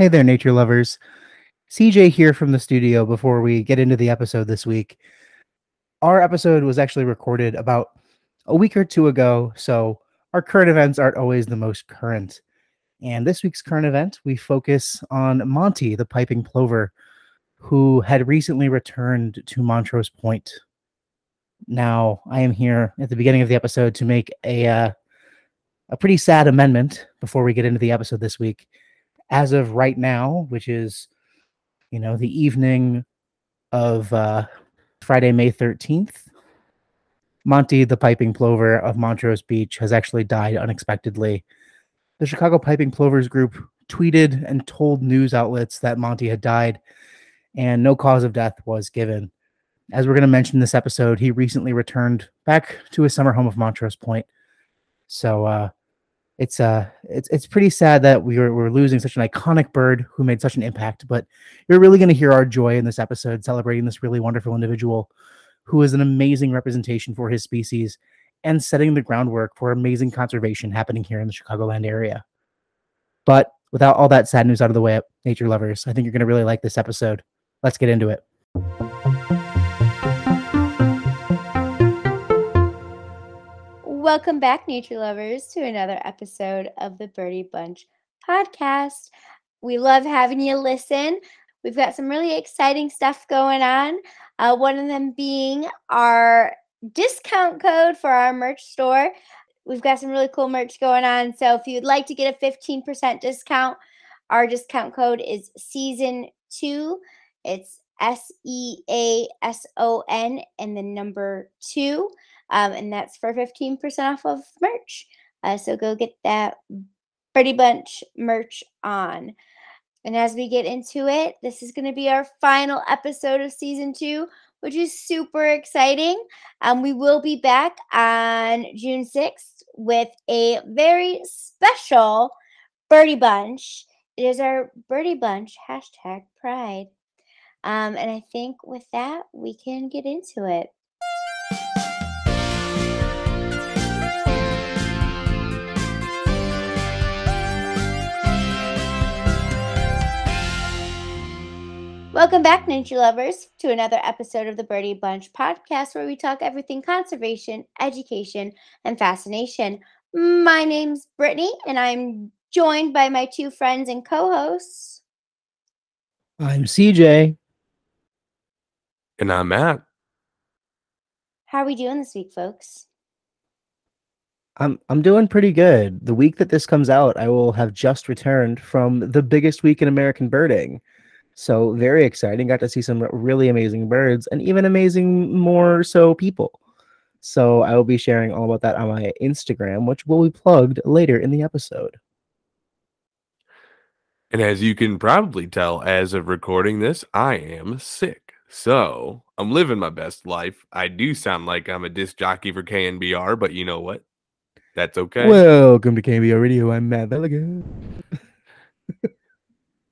Hey there, nature lovers. CJ here from the studio before we get into the episode this week. Our episode was actually recorded about a week or two ago, so our current events aren't always the most current. And this week's current event, we focus on Monty, the piping plover, who had recently returned to Montrose Point. Now, I am here at the beginning of the episode to make a uh, a pretty sad amendment before we get into the episode this week. As of right now, which is, you know, the evening of uh, Friday, May 13th, Monty, the piping plover of Montrose Beach, has actually died unexpectedly. The Chicago Piping Plovers Group tweeted and told news outlets that Monty had died, and no cause of death was given. As we're going to mention in this episode, he recently returned back to his summer home of Montrose Point. So uh, it's uh it's it's pretty sad that we were, we're losing such an iconic bird who made such an impact. But you're really going to hear our joy in this episode, celebrating this really wonderful individual who is an amazing representation for his species and setting the groundwork for amazing conservation happening here in the Chicagoland area. But without all that sad news out of the way, nature lovers, I think you're going to really like this episode. Let's get into it. Welcome back, nature lovers, to another episode of the Birdy Bunch podcast. We love having you listen. We've got some really exciting stuff going on. Uh, one of them being our discount code for our merch store. We've got some really cool merch going on. So if you'd like to get a 15% discount, our discount code is season two. It's S E A S O N and the number two. Um, and that's for 15% off of merch. Uh, so go get that Birdy Bunch merch on. And as we get into it, this is going to be our final episode of season two, which is super exciting. Um, we will be back on June 6th with a very special Birdy Bunch. It is our Birdy Bunch hashtag pride. Um, and I think with that, we can get into it. Welcome back, nature lovers, to another episode of the Birdy Bunch podcast where we talk everything conservation, education, and fascination. My name's Brittany, and I'm joined by my two friends and co hosts. I'm CJ. And I'm Matt. How are we doing this week, folks? I'm I'm doing pretty good. The week that this comes out, I will have just returned from the biggest week in American birding. So very exciting. Got to see some really amazing birds and even amazing more so people. So I will be sharing all about that on my Instagram, which will be plugged later in the episode. And as you can probably tell as of recording this, I am sick. So I'm living my best life. I do sound like I'm a disc jockey for KNBR, but you know what? That's okay. Welcome to KNBR Radio. I'm Matt Belligan.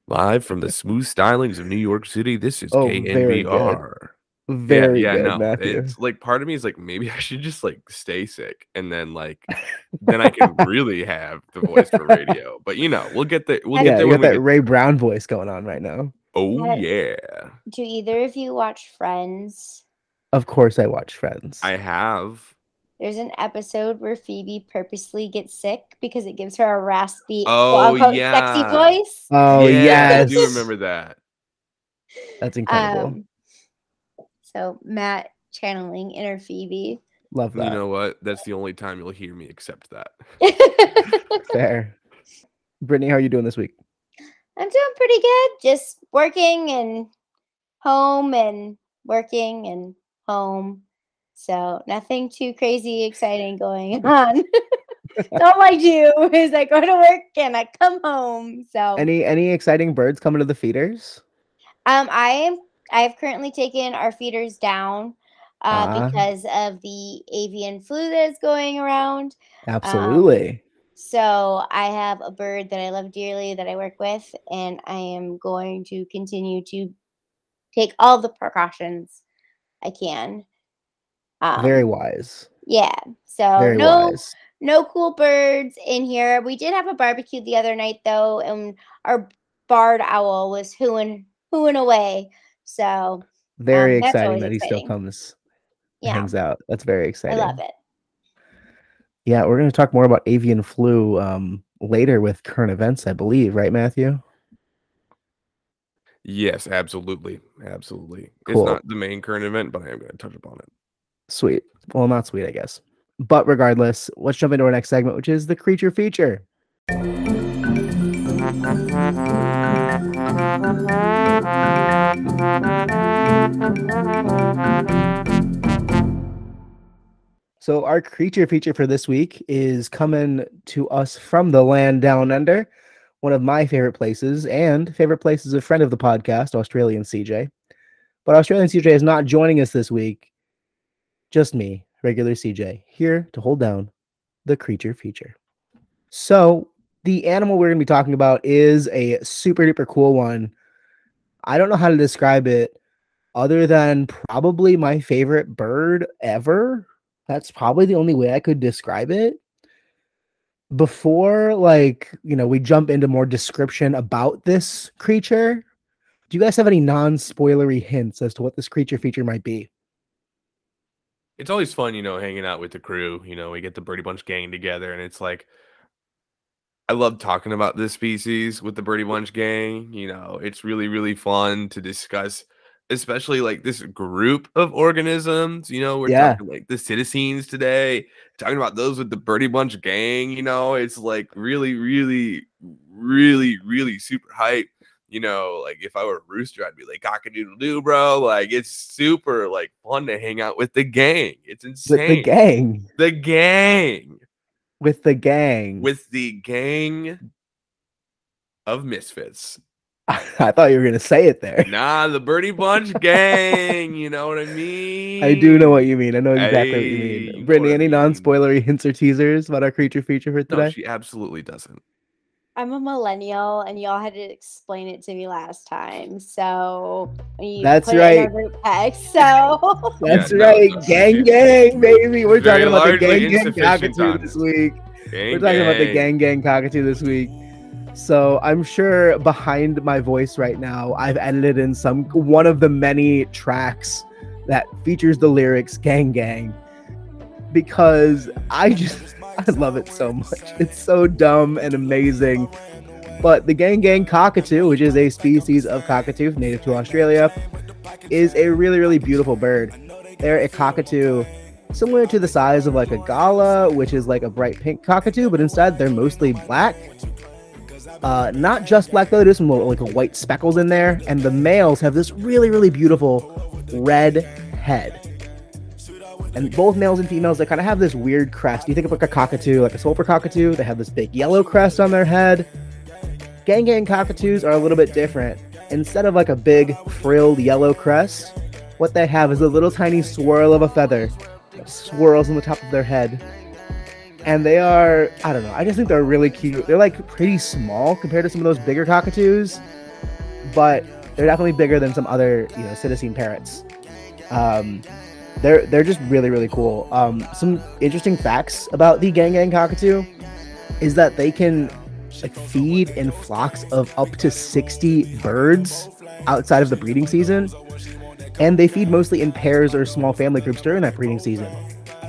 Live from the smooth stylings of New York City, this is Oh, very KNBR. Very yeah, yeah, good, no. Matthew. It's like part of me is like maybe I should just like stay sick and then like then I can really have the voice for radio. But you know, we'll get there. We'll yeah, get there you when got we that get. Ray Brown voice going on right now. Oh Yeah. yeah, Do either of you watch Friends? Of course, I watch Friends. I have. There's an episode where Phoebe purposely gets sick because it gives her a raspy, Oh, quote-unquote, sexy yeah. voice. oh yeah, yes, I do remember that. that's incredible. Um, so Matt channeling inner Phoebe. Love that. You know what? That's the only time you'll hear me accept that. Fair. Brittany, how are you doing this week? I'm doing pretty good. Just working and home and working and home. So nothing too crazy exciting going on. All I do is I go to work and I come home. So Any any exciting birds coming to the feeders? Um, I am. I have currently taken our feeders down uh, Ah. because of the avian flu that is going around. Absolutely. So I have a bird that I love dearly that I work with, and I am going to continue to take all the precautions I can. Um, Very wise. yeah. So Very no wise. no cool birds in here. We did have a barbecue the other night though, and our barred owl was hooing hooing away. So Very Um, exciting that he still comes yeah, hangs out. That's very exciting. I love it. Yeah, we're going to talk more about avian flu um, later with current events, I believe, right, Matthew? Yes, absolutely. Absolutely. Cool. It's not the main current event, but I am going to touch upon it. Sweet. Well, not sweet, I guess. But regardless, let's jump into our next segment, which is the creature feature. So, our creature feature for this week is coming to us from the land down under, one of my favorite places and favorite places of friend of the podcast, Australian CJ. But Australian CJ is not joining us this week. Just me, regular CJ, here to hold down the creature feature. So, the animal we're going to be talking about is a super duper cool one. I don't know how to describe it other than probably my favorite bird ever. That's probably the only way I could describe it. Before, like, you know, we jump into more description about this creature, do you guys have any non spoilery hints as to what this creature feature might be? It's always fun, you know, hanging out with the crew. You know, we get the Birdy Bunch gang together, and it's like, I love talking about this species with the Birdy Bunch gang. You know, it's really, really fun to discuss, especially like this group of organisms. You know, we're Yeah. talking like the psittacines today, talking about those with the Birdy Bunch gang. You know, it's like really, really, really, really super hype. You know, like if I were a rooster, I'd be like cockadoodle doo, bro. Like it's super like fun to hang out with the gang. It's insane. With the gang. The gang. With the gang. With the gang of misfits. I thought you were gonna say it there. Nah, the Birdy Bunch gang. You know what I mean? I do know what you mean. I know exactly what you mean. Brittany, any non-spoilery hints or teasers about our creature feature for today? No, today? she absolutely doesn't. I'm a millennial, and y'all had to explain it to me last time. So you That's put it in our right. group text. So That's Yeah, right, no, gang, gang, baby. We're Very talking about the gang, gang cockatoo on this week. Gang, We're talking about the gang. gang, gang cockatoo this week. So I'm sure behind my voice right now, I've edited in some one of the many tracks that features the lyrics "gang, gang," because I just I love it so much. It's so dumb and amazing. But the gang gang cockatoo, which is a species of cockatoo native to Australia, is a really, really beautiful bird. They're a cockatoo similar to the size of like a galah, which is like a bright pink cockatoo, but instead they're mostly black. Uh, not just black though, there's some like white speckles in there, and the males have this really, really beautiful red head. And both males and females, they kind of have this weird crest. You think of like a cockatoo, like a sulfur cockatoo, they have this big yellow crest on their head. Gang gang cockatoos are a little bit different. Instead of like a big frilled yellow crest, what they have is a little tiny swirl of a feather that swirls on the top of their head. And they are, I don't know, I just think they're really cute. They're like pretty small compared to some of those bigger cockatoos, but they're definitely bigger than some other, you know, psittacine parrots. Um, they're they're just really really cool. Um, some interesting facts about the gang gang cockatoo is that they can like feed in flocks of up to 60 birds outside of the breeding season and they feed mostly in pairs or small family groups during that breeding season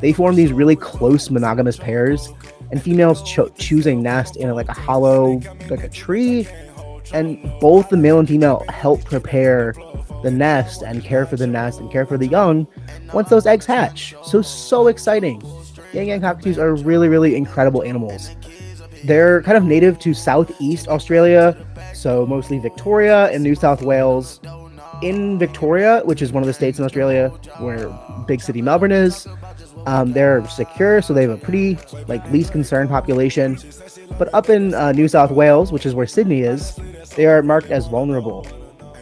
they form these really close monogamous pairs and females cho- choose a nest in like a hollow like a tree and both the male and female help prepare the nest and care for the nest and care for the young once those eggs hatch so so exciting gang gang cockatoos are really really incredible animals they're kind of native to southeast Australia, so mostly Victoria and New South Wales. In Victoria, which is one of the states in Australia where big city Melbourne is, um, they're secure, so they have a pretty like least concerned population. But up in uh, New South Wales, which is where Sydney is, they are marked as vulnerable.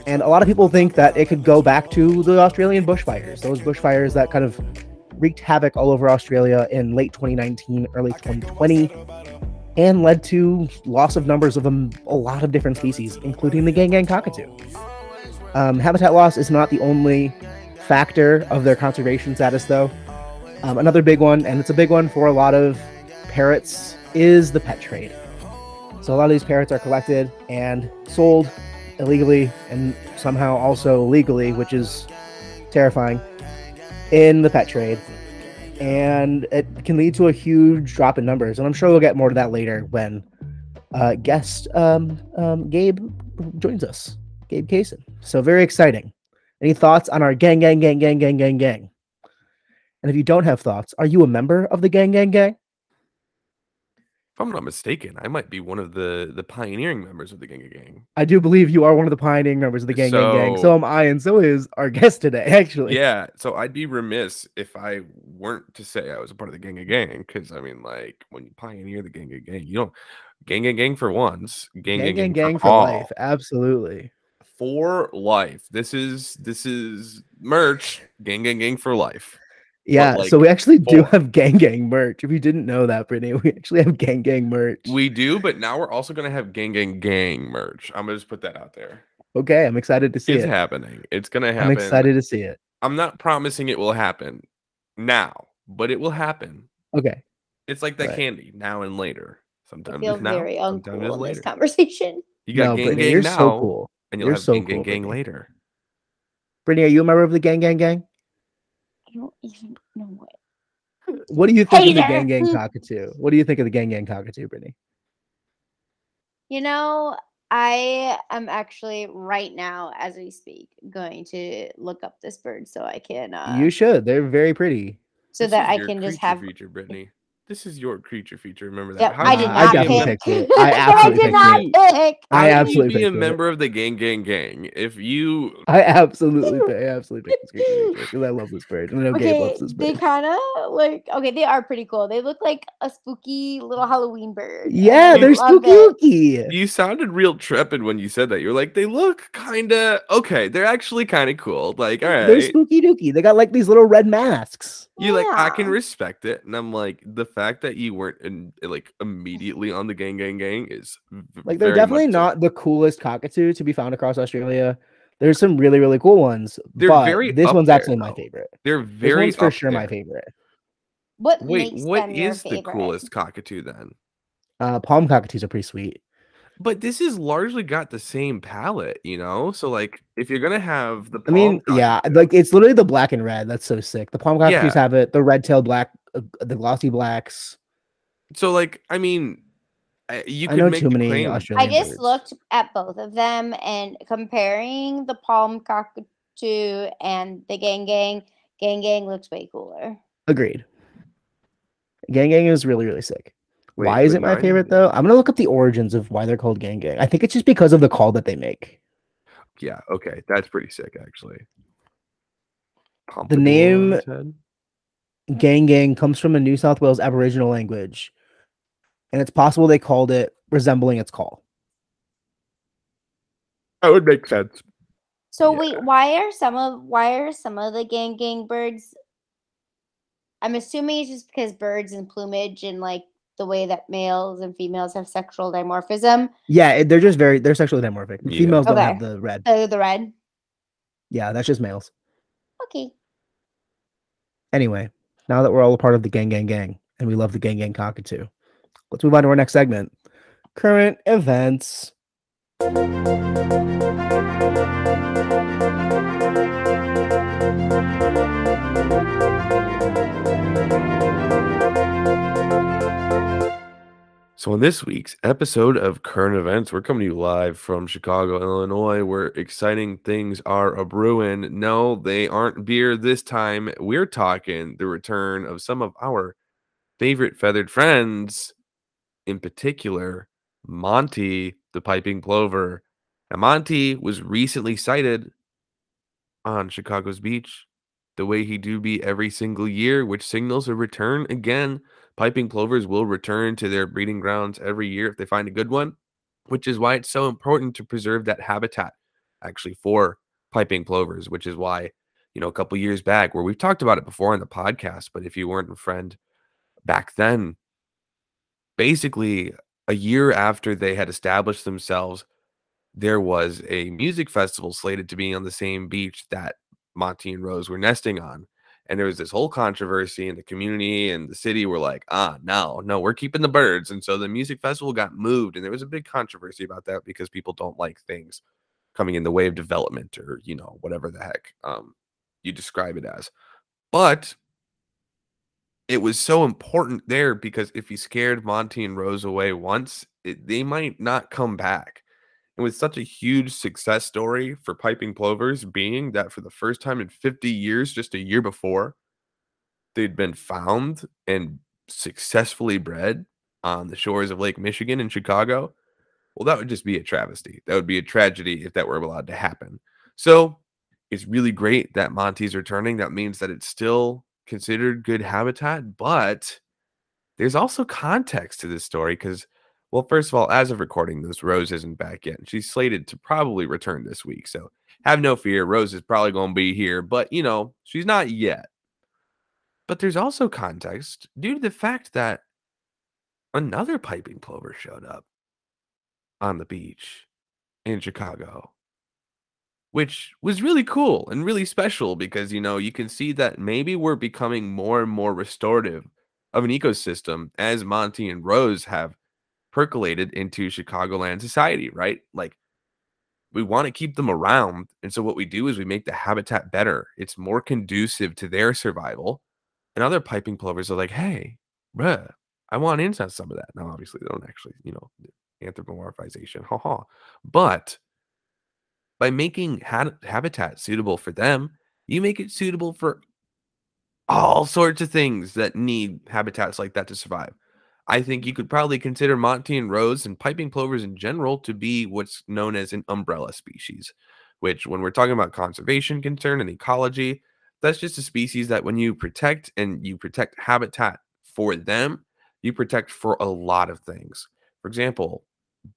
And a lot of people think that it could go back to the Australian bushfires, those bushfires that kind of wreaked havoc all over Australia in late 2019, early 2020 and led to loss of numbers of a, a lot of different species, including the gang gang cockatoo. Um, habitat loss is not the only factor of their conservation status, though. Um, another big one, and it's a big one for a lot of parrots, is the pet trade. So a lot of these parrots are collected and sold illegally and somehow also legally, which is terrifying in the pet trade. And it can lead to a huge drop in numbers. And I'm sure we'll get more to that later when uh, guest um, um, Gabe joins us, Gabe Kahsen. So very exciting. Any thoughts on our gang, gang, gang, gang, gang, gang, gang? And if you don't have thoughts, are you a member of the gang, gang, gang? If I'm not mistaken, I might be one of the the pioneering members of the Gang Gang. I do believe you are one of the pioneering members of the gang, gang, gang. So am I, and so is our guest today. Actually, Yeah, so I'd be remiss if I weren't to say I was a part of the Gang Gang because I mean, like when you pioneer the Gang Gang, you don't Gang Gang Gang for once, Gang gang, gang, Gang, gang for life. Absolutely. for life. This is this is merch. Gang Gang Gang for life. Yeah, like, so we actually do four. have gang gang merch. If you didn't know that, Brittany, we actually have gang gang merch. We do, but now we're also gonna have Gang Gang Gang merch. I'm gonna just put that out there. okay, I'm excited to see it's it. happening. It's gonna happen. I'm excited to see it. I'm not promising it will happen now, but it will happen. Okay. It's like that Right. candy now and later. I Sometimes feel it's now, very sometimes uncool it's in this conversation. You got no, gang Brittany, gang you're now, so cool. and you'll You're have so gang gang cool, gang Brittany. later. Brittany, are you a member of the gang gang gang? I don't even know what. What do you think of the gang gang cockatoo? What do you think of the gang gang cockatoo, Brittany? You know, I am actually right now, as we speak, going to look up this bird so I can, uh, you should. They're very pretty. so This that is I can just have. feature, Brittany. This is your creature feature. Remember that? Yep, How I did did you- I not definitely pick. picked it. I I absolutely did not pick. I absolutely be a picked it. member of the gang gang gang if you I absolutely, pick- I absolutely picked this creature because I love this bird. and I know Gabe Okay, loves this they kind of like okay, they are pretty cool. They look like a spooky little Halloween bird. Yeah, I they're spooky it. you sounded real trepid when you said that. You're like, they look kind of okay. They're actually kind of cool. Like, all They're spooky dooky. They got like these little red masks. you like I can respect it, and I'm like the fact that you weren't in, like immediately on the gang gang gang is v- Like they're definitely much so. not the coolest cockatoo to be found across Australia. There's some really really cool ones. They're but very this one's there, actually my favorite. They're This very one's for up sure my favorite. What Wait, makes what them your is the favorite? coolest cockatoo then? Uh, palm cockatoos are pretty sweet. But this has largely got the same palette, you know. So like, if you're gonna have the, I mean, palm yeah, like it's literally the black and red. That's so sick. The palm cockatoos Yeah. have it. The red tailed black, uh, the glossy blacks. so like, I mean, I- you I know make too many claim- I just birds. looked at both of them and comparing the palm cockatoo and the gang gang. Gang gang looks way cooler. Agreed. Gang Gang is really really sick. Wait, why is but it my now favorite though? I'm gonna look up the origins of why they're called Gang Gang. I think it's just because of the call that they make. Yeah, okay, that's pretty sick actually. The name- Pompadour on his head? Gang Gang comes from a New South Wales Aboriginal language, and it's possible they called it resembling its call. That would make sense. So Yeah. wait, why are some of why are some of the gang gang birds? I'm assuming it's just because birds and plumage and like the way that males and females have sexual dimorphism. Yeah, they're just very they're sexually dimorphic. Yeah. Females don't have the red. So the red. Yeah, that's just males. Okay. Anyway, now that we're all a part of the Gang Gang Gang and we love the Gang Gang Cockatoo, let's move on to our next segment. Current events. So, in this week's episode of Current Events, we're coming to you live from Chicago, Illinois, where exciting things are a brewing. No, they aren't beer this time. We're talking the return of some of our favorite feathered friends, in particular, Monty the Piping Plover. Now, Monty was recently sighted on Chicago's beach, the way he do be every single year, which signals a return again piping plovers will return to their breeding grounds every year if they find a good one, which is why it's so important to preserve that habitat actually for piping plovers, which is why, you know, a couple years back, where we've talked about it before on the podcast, but if you weren't a friend back then, basically a year after they had established themselves, there was a music festival slated to be on the same beach that Monty and Rose were nesting on. And there was this whole controversy, and the community and the city were like, ah, no, no, we're keeping the birds. And so the music festival got moved, and there was a big controversy about that because people don't like things coming in the way of development or, you know, whatever the heck um, you describe it as. But it was so important there because if he scared Monty and Rose away once, it, they might not come back. And with such a huge success story for piping plovers being that for the first time in 50 years, just a year before, they'd been found and successfully bred on the shores of Lake Michigan in Chicago. Well, that would just be a travesty. That would be a tragedy if that were allowed to happen. So it's really great that Monty's returning. That means that it's still considered good habitat, but there's also context to this story because well, first of all, as of recording this, Rose isn't back yet. She's slated to probably return this week. So have no fear. Rose is probably going to be here, but you know, she's not yet. But there's also context due to the fact that another piping plover showed up on the beach in Chicago, which was really cool and really special because, you know, you can see that maybe we're becoming more and more restorative of an ecosystem as Monty and Rose have percolated into Chicagoland society, right? Like we want to keep them around. And so what we do is we make the habitat better. It's more conducive to their survival. And other piping plovers are like, hey, bruh, I want in on some of that. Now, obviously, they don't actually, you know, anthropomorphization, haha. But by making ha- habitat suitable for them, you make it suitable for all sorts of things that need habitats like that to survive. I think you could probably consider Monty and Rose and piping plovers in general to be what's known as an umbrella species, which, when we're talking about conservation concern and ecology, that's just a species that when you protect and you protect habitat for them, you protect for a lot of things. For example,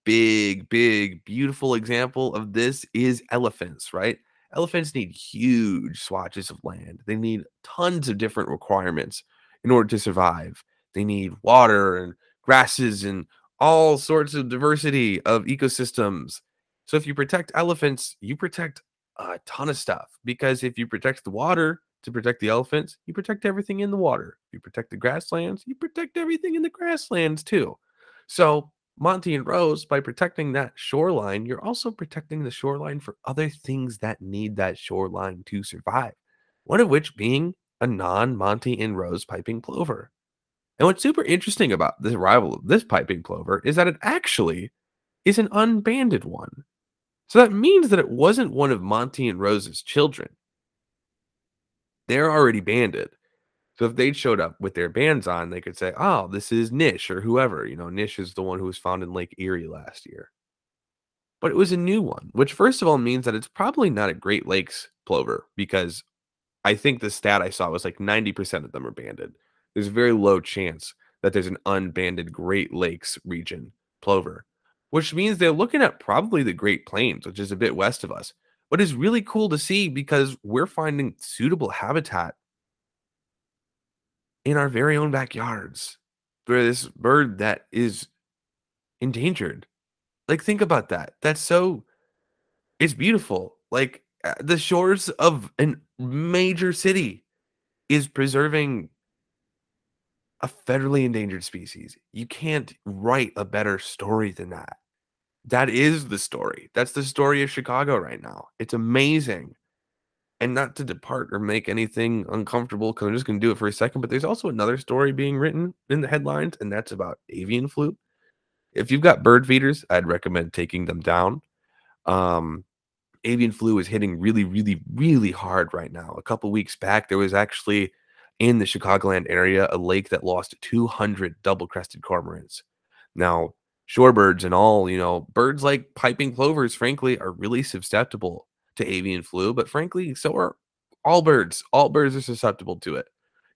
big, big, beautiful example of this is elephants, right? Elephants need huge swatches of land. They need tons of different requirements in order to survive. They need water and grasses and all sorts of diversity of ecosystems. So if you protect elephants, you protect a ton of stuff because if you protect the water to protect the elephants, you protect everything in the water. If you protect the grasslands, you protect everything in the grasslands too. So Monty and Rose, by protecting that shoreline, you're also protecting the shoreline for other things that need that shoreline to survive. One of which being a non Monty and Rose piping plover. And what's super interesting about the arrival of this piping plover is that it actually is an unbanded one. So that means that it wasn't one of Monty and Rose's children. They're already banded. So if they'd showed up with their bands on, they could say, oh, this is Nish or whoever. You know, Nish is the one who was found in Lake Erie last year. But it was a new one, which first of all means that it's probably not a Great Lakes plover because I think the stat I saw was like 90% of them are banded there's a very low chance that there's an unbanded Great Lakes region plover, which means they're looking at probably the Great Plains, which is a bit west of us. But it's really cool to see because we're finding suitable habitat in our very own backyards for this bird that is endangered. Like, think about that. That's so, it's beautiful. Like, uh, the shores of a major city is preserving a federally endangered species. You can't write a better story than that. That is the story. That's the story of Chicago right now. It's amazing. And not to depart or make anything uncomfortable, because I'm just going to do it for a second, but there's also another story being written in the headlines, and that's about avian flu. If you've got bird feeders, I'd recommend taking them down. Um, avian flu is hitting really, really, really hard right now. A couple weeks back, there was actually in the Chicagoland area, a lake that lost 200 double crested cormorants. Now, shorebirds and all, you know, birds like piping plovers, frankly, are really susceptible to avian flu, but frankly, so are all birds. All birds are susceptible to it.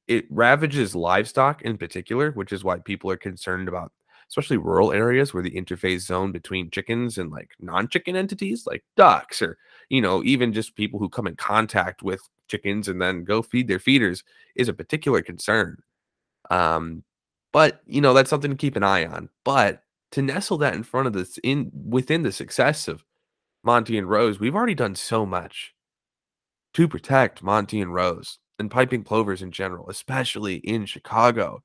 It ravages livestock in particular, which is why people are concerned about, especially rural areas where the interface zone between chickens and like non chicken entities like ducks or, you know, even just people who come in contact with chickens and then go feed their feeders is a particular concern. Um, but you know that's something to keep an eye on. But to nestle that in front of this in within the success of Monty and Rose, we've already done so much to protect Monty and Rose. and piping plovers in general, especially in Chicago.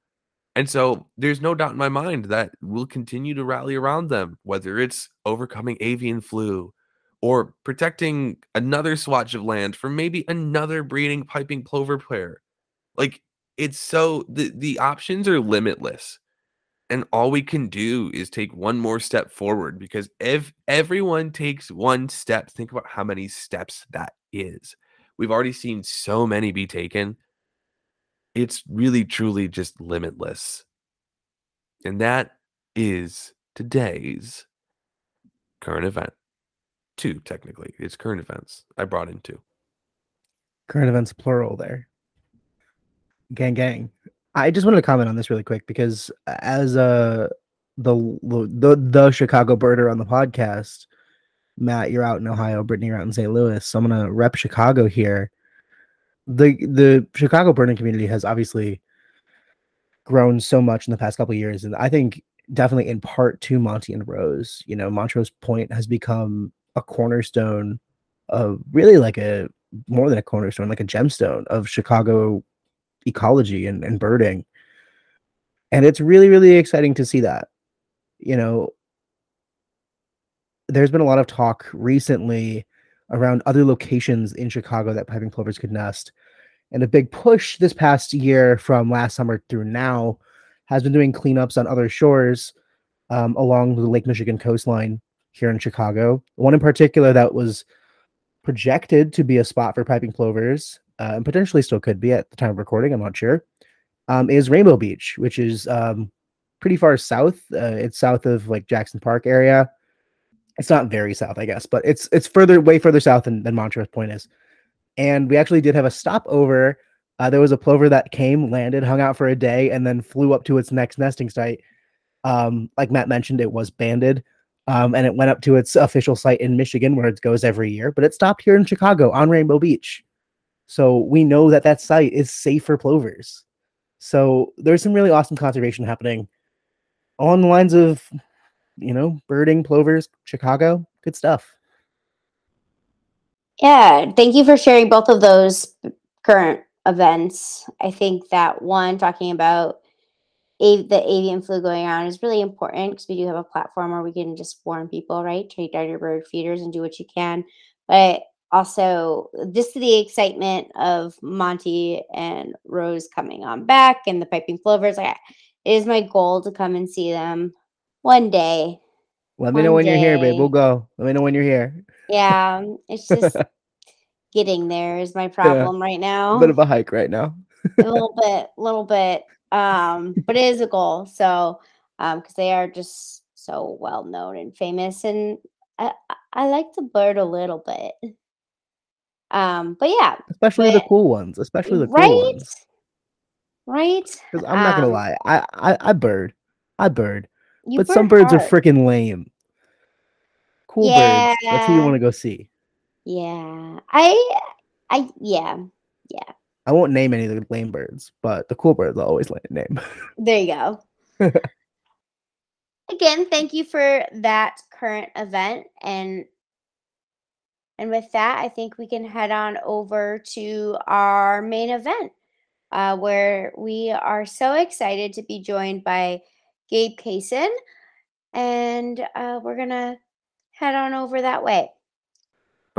And so there's no doubt in my mind that we'll continue to rally around them, whether it's overcoming avian flu or protecting another swatch of land from maybe another breeding piping plover pair. Like it's so the, the options are limitless. And all we can do is take one more step forward because if everyone takes one step, think about how many steps that is. We've already seen so many be taken. It's really, truly just limitless. And that is today's current event. Two, technically. It's current events. I brought in two. Current events plural there. Gang gang. I just wanted to comment on this really quick because as uh the the the Chicago birder on the podcast, Matt, you're out in Ohio, Brittany, you're out in St. Louis. So I'm gonna rep Chicago here. The the Chicago birding community has obviously grown so much in the past couple years, and I think definitely in part to Monty and Rose. You know, Montrose Point has become a cornerstone of really like a more than a cornerstone, like a gemstone of Chicago ecology and, and birding. And it's really, really exciting to see that. You know, there's been a lot of talk recently around other locations in Chicago that piping plovers could nest. And a big push this past year from last summer through now has been doing cleanups on other shores um, along the Lake Michigan coastline here in Chicago. One in particular that was projected to be a spot for piping plovers, uh, and potentially still could be at the time of recording. I'm not sure. Um, is Rainbow Beach, which is um, pretty far south. Uh, it's south of like Jackson Park area. It's not very south, I guess, but it's it's further, way further south than, than Montrose Point is. And we actually did have a stopover. Uh, there was a plover that came, landed, hung out for a day, and then flew up to its next nesting site. Um, like Matt mentioned, it was banded. Um, and it went up to its official site in Michigan where it goes every year, but it stopped here in Chicago on Rainbow Beach. So we know that that site is safe for plovers. So there's some really awesome conservation happening on the lines of, you know, birding, plovers, Chicago. Good stuff. Yeah, thank you for sharing both of those current events. I think that one talking about the avian flu going on is really important because we do have a platform where we can just warn people, right? Take down your bird feeders and do what you can. But also, just the excitement of Monty and Rose coming on back and the piping plovers. Like, it is my goal to come and see them one day. Let me know when day. you're here, babe. We'll go. Let me know when you're here. Yeah, um, it's just getting there is my problem yeah, right now. A bit of a hike right now. a little bit, a little bit um, but it is a goal. So, um, because they are just so well known and famous, and I I like to bird a little bit. Um, but yeah, especially but, the cool ones, especially the cool right? ones. Right? Because I'm not gonna um lie, I, I I bird, I bird, but bird some birds hard. are freaking lame. Cool yeah. birds. That's who you want to go see. Yeah, I I yeah. I won't name any of the lame birds, but the cool birds I'll always name. There you go. Again, thank you for that current event and and with that, I think we can head on over to our main event, uh, where we are so excited to be joined by Gabe Kahsen, and uh, we're gonna head on over that way.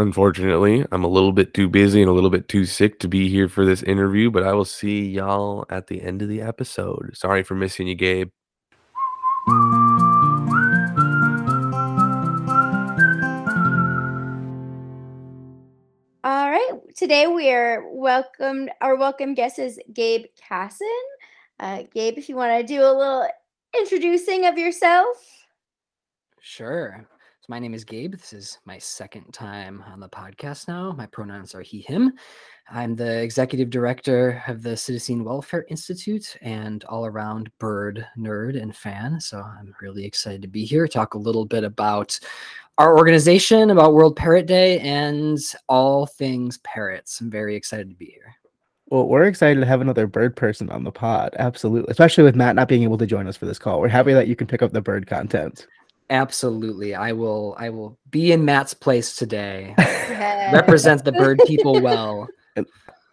Unfortunately, I'm a little bit too busy and a little bit too sick to be here for this interview, but I will see y'all at the end of the episode. Sorry for missing you, Gabe. All right. Today we are welcomed. Our welcome guest is Gabe Kahsen. Uh, Gabe, if you want to do a little introducing of yourself. Sure my name is Gabe. This is my second time on the podcast now. My pronouns are he, him. I'm the executive director of the Psittacine Welfare Institute and all around bird nerd and fan. So I'm really excited to be here, talk a little bit about our organization, about World Parrot Day, and all things parrots. I'm very excited to be here. Well, we're excited to have another bird person on the pod. Absolutely. Especially with Matt not being able to join us for this call. We're happy that you can pick up the bird content. Absolutely. I will I will be in Matt's place today. Represent the bird people well.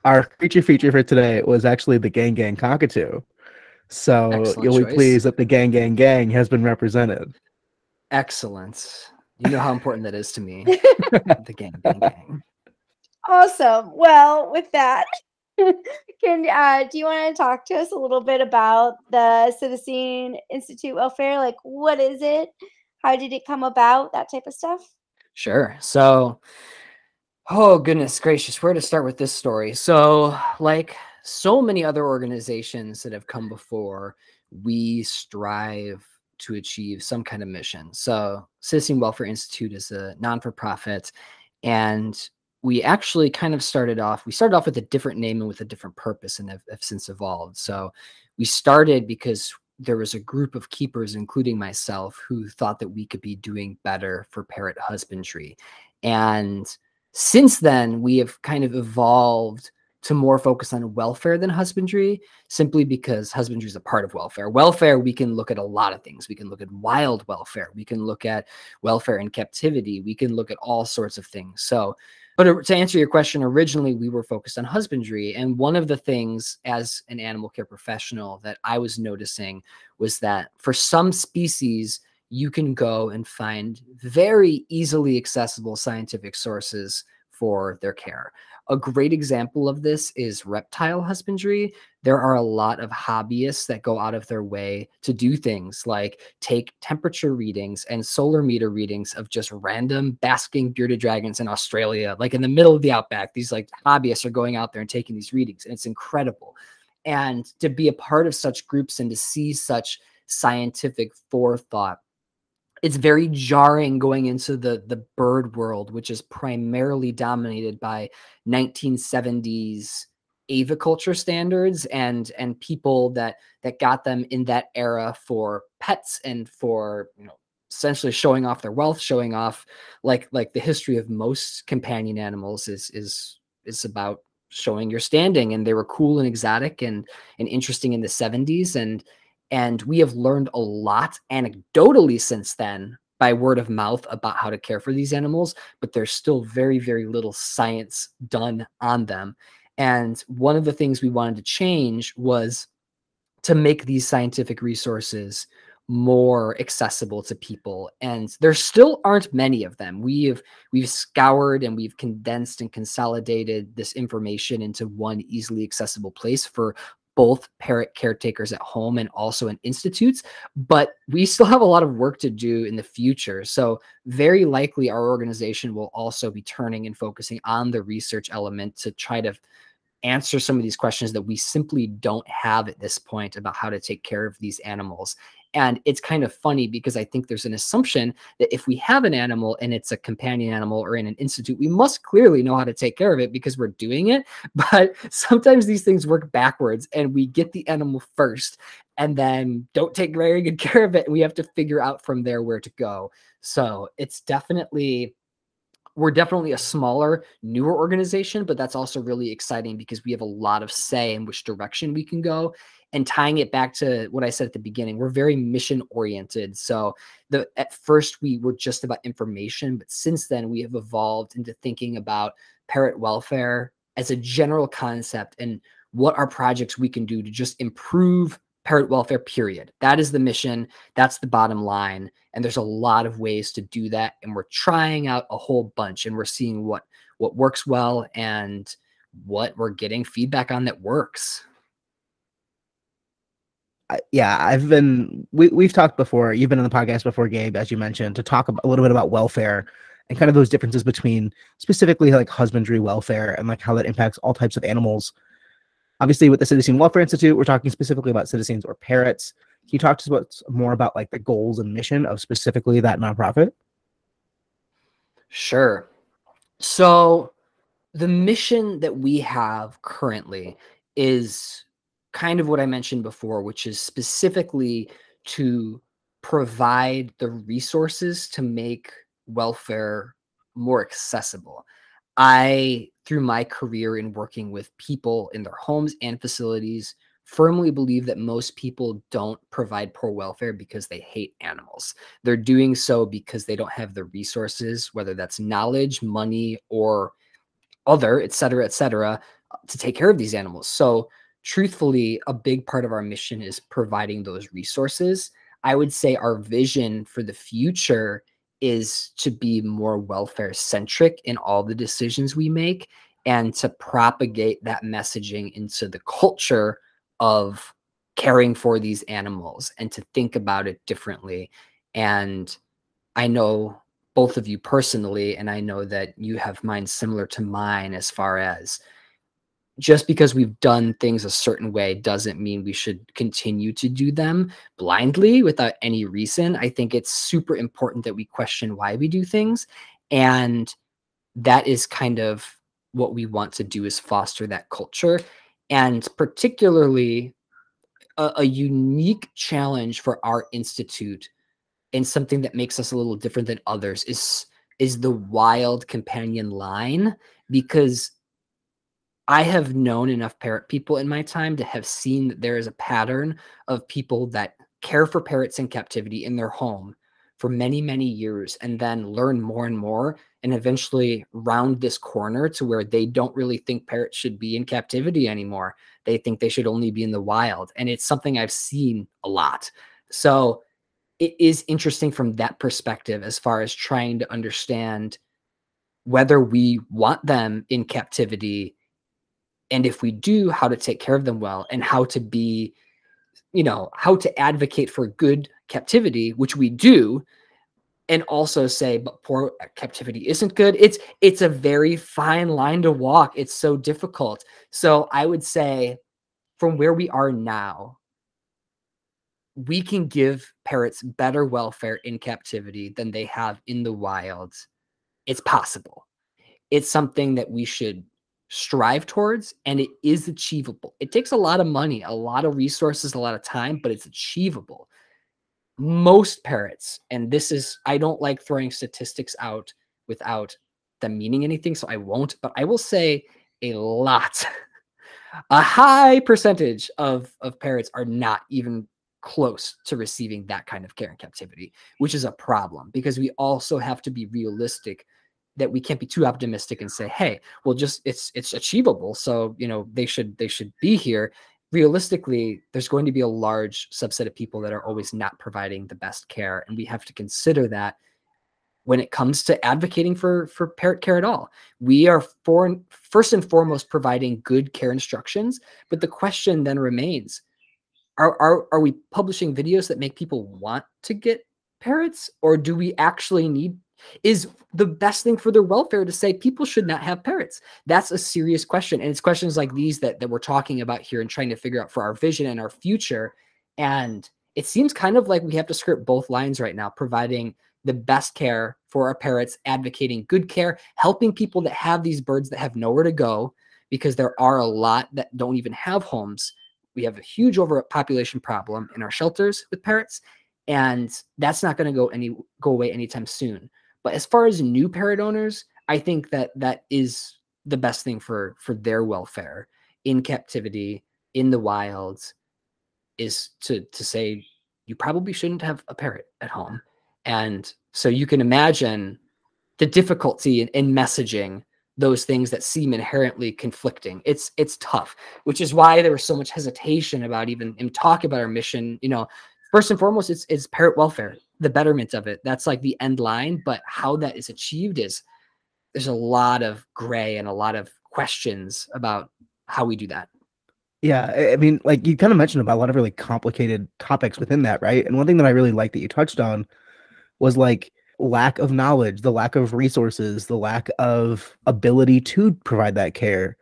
our feature feature for today was actually the Gang Gang Cockatoo. So Excellent you'll be pleased that the Gang Gang Gang has been represented. Excellent. You know how important that is to me. the gang, gang, gang. Awesome. Well, with that, can uh, do you want to talk to us a little bit about the Psittacine Institute Welfare? Like, what is it? How did it come about? That type of stuff. Sure. So, oh goodness gracious, where to start with this story? So, like so many other organizations that have come before, we strive to achieve some kind of mission. So, Psittacine Welfare Institute is a non for profit, and we actually kind of started off, we started off with a different name and with a different purpose and have, have since evolved. So, we started because there was a group of keepers, including myself, who thought that we could be doing better for parrot husbandry. And since then, we have kind of evolved to more focus on welfare than husbandry, simply because husbandry is a part of welfare. Welfare, we can look at a lot of things. We can look at wild welfare, we can look at welfare in captivity, we can look at all sorts of things. So, but to answer your question, originally we were focused on husbandry. And one of the things as an animal care professional that I was noticing was that for some species, you can go and find very easily accessible scientific sources for their care. A great example of this is reptile husbandry. There are a lot of hobbyists that go out of their way to do things like take temperature readings and solar meter readings of just random basking bearded dragons in Australia, like in the middle of the outback. These like hobbyists are going out there and taking these readings, and it's incredible. And to be a part of such groups and to see such scientific forethought it's very jarring going into the the bird world which is primarily dominated by 1970s aviculture standards and and people that that got them in that era for pets and for you know essentially showing off their wealth showing off like like the history of most companion animals is is is about showing your standing. And they were cool and exotic and and interesting in the 70s and and we have learned a lot anecdotally since then by word of mouth about how to care for these animals, but there's still very, very little science done on them. And one of the things we wanted to change was to make these scientific resources more accessible to people and there still aren't many of them we've we've scoured and we've condensed and consolidated this information into one easily accessible place for both parrot caretakers at home and also in institutes, but we still have a lot of work to do in the future. So, very likely, our organization will also be turning and focusing on the research element to try to answer some of these questions that we simply don't have at this point about how to take care of these animals. And it's kind of funny because I think there's an assumption that if we have an animal and it's a companion animal or in an institute, we must clearly know how to take care of it because we're doing it. But sometimes these things work backwards and we get the animal first and then don't take very good care of it. And we have to figure out from there where to go. So it's definitely we're definitely a smaller, newer organization, but that's also really exciting because we have a lot of say in which direction we can go. And tying it back to what I said at the beginning, we're very mission oriented. So the at first we were just about information, but since then we have evolved into thinking about parrot welfare as a general concept and what are projects we can do to just improve parrot welfare period that is the mission that's the bottom line and there's a lot of ways to do that and we're trying out a whole bunch and we're seeing what what works well and what we're getting feedback on that works yeah, I've been we we've talked before. You've been on the podcast before, Gabe, as you mentioned, to talk a little bit about welfare and kind of those differences between specifically like husbandry welfare and like how that impacts all types of animals. Obviously, with the Psittacine Welfare Institute, we're talking specifically about psittacines or parrots. Can you talk to us about more about like the goals and mission of specifically that nonprofit? Sure. So the mission that we have currently is kind of what I mentioned before, which is specifically to provide the resources to make welfare more accessible. I, through my career in working with people in their homes and facilities, firmly believe that most people don't provide poor welfare because they hate animals. They're doing so because they don't have the resources, whether that's knowledge, money, or other, et cetera, et cetera, to take care of these animals. So, truthfully, a big part of our mission is providing those resources. I would say our vision for the future is to be more welfare centric in all the decisions we make and to propagate that messaging into the culture of caring for these animals and to think about it differently. And I know both of you personally, and I know that you have minds similar to mine as far as just because we've done things a certain way doesn't mean we should continue to do them blindly without any reason. I think it's super important that we question why we do things. And that is kind of what we want to do is foster that culture. And particularly a, a unique challenge for our institute and something that makes us a little different than others is is the wild companion line because I have known enough parrot people in my time to have seen that there is a pattern of people that care for parrots in captivity in their home for many, many years and then learn more and more and eventually round this corner to where they don't really think parrots should be in captivity anymore. They think they should only be in the wild. And it's something I've seen a lot. So it is interesting from that perspective as far as trying to understand whether we want them in captivity and if we do how to take care of them well and how to be you know how to advocate for good captivity which we do and also say but poor uh, captivity isn't good. It's it's a very fine line to walk. It's so difficult. So i would say from where we are now we can give parrots better welfare in captivity than they have in the wild. It's possible. It's something that we should strive towards and it is achievable. It takes a lot of money, a lot of resources, a lot of time, but it's achievable. Most parrots, and this is, I don't like throwing statistics out without them meaning anything, so I won't, but I will say a lot, a high percentage of, of parrots are not even close to receiving that kind of care in captivity, which is a problem because we also have to be realistic that we can't be too optimistic and say, hey, well, just it's it's achievable. So you know they should they should be here. Realistically, there's going to be a large subset of people that are always not providing the best care, and we have to consider that when it comes to advocating for for parrot care at all. We are for, first and foremost providing good care instructions, but the question then remains: Are are are we publishing videos that make people want to get parrots, or do we actually need is the best thing for their welfare to say people should not have parrots? That's a serious question. And it's questions like these that, that we're talking about here and trying to figure out for our vision and our future. And it seems kind of like we have to script both lines right now, providing the best care for our parrots, advocating good care, helping people that have these birds that have nowhere to go, because there are a lot that don't even have homes. We have a huge overpopulation problem in our shelters with parrots, and that's not going to go any go away anytime soon. But as far as new parrot owners, I think that that is the best thing for for their welfare in captivity in the wilds is to to say you probably shouldn't have a parrot at home. And so you can imagine the difficulty in, in messaging those things that seem inherently conflicting. It's it's tough, which is why there was so much hesitation about even in talk about our mission. You know, first and foremost, it's it's parrot welfare the betterment of it. That's like the end line. But how that is achieved is there's a lot of gray and a lot of questions about how we do that. Yeah, I mean, like you kind of mentioned about a lot of really complicated topics within that, right? And one thing that I really like that you touched on was like lack of knowledge, the lack of resources, the lack of ability to provide that care.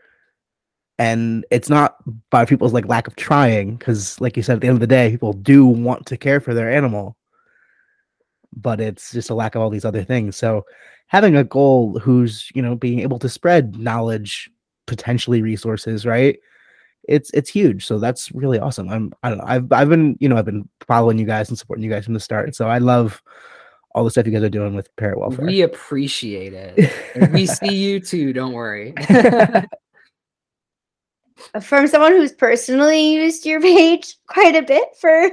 And it's not by people's like lack of trying, because like you said, at the end of the day, people do want to care for their animal but it's just a lack of all these other things. So having a goal who's, you know, being able to spread knowledge, potentially resources, right? It's it's huge. So that's really awesome. I'm I don't know. I've I've been, you know, I've been following you guys and supporting you guys from the start. So I love all the stuff you guys are doing with parrot welfare. We appreciate it. we see you too, don't worry. From someone who's personally used your page quite a bit for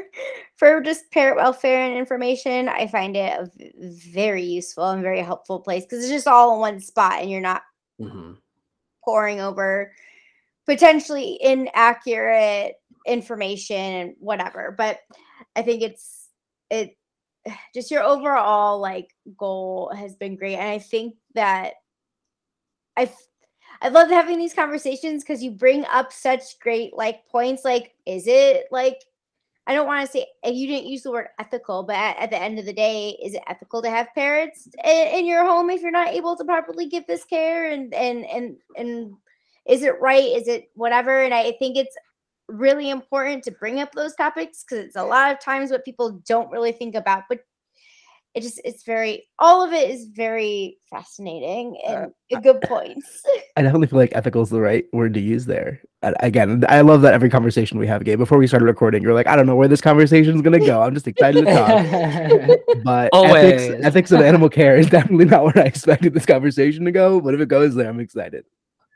for just parent welfare and information, I find it a very useful and very helpful place because it's just all in one spot and you're not mm-hmm. pouring over potentially inaccurate information and whatever. But I think it's it just your overall like goal has been great. And I think that I I love having these conversations because you bring up such great like points. Like, is it like I don't want to say you didn't use the word ethical, but at, at, the end of the day, is it ethical to have parrots in, in, your home if you're not able to properly give this care? And and and and is it right? Is it whatever? And I think it's really important to bring up those topics because it's a lot of times what people don't really think about. But it just it's very all of it is very fascinating and uh, good points. I definitely feel like ethical is the right word to use there. And again, I love that every conversation we have, Gabe. Before we started recording, you're like, I don't know where this conversation is gonna go. I'm just excited to talk. but ethics, ethics of animal care is definitely not where I expected this conversation to go. But if it goes there, I'm excited.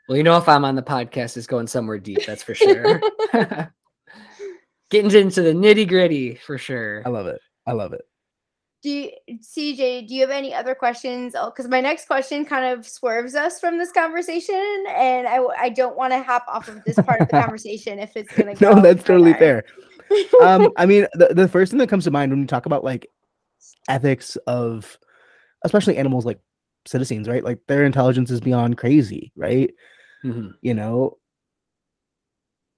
Well, you know, if I'm on the podcast, it's going somewhere deep. That's for sure. Getting into the nitty gritty for sure. I love it. I love it do you, CJ, do you have any other questions? Because oh, my next question kind of swerves us from this conversation, and I, I don't want to hop off of this part of the conversation if it's going to No, that's totally fair. um, I mean, the, the first thing that comes to mind when we talk about like ethics of especially animals like psittacines, right? Like their intelligence is beyond crazy, right? Mm-hmm. You know,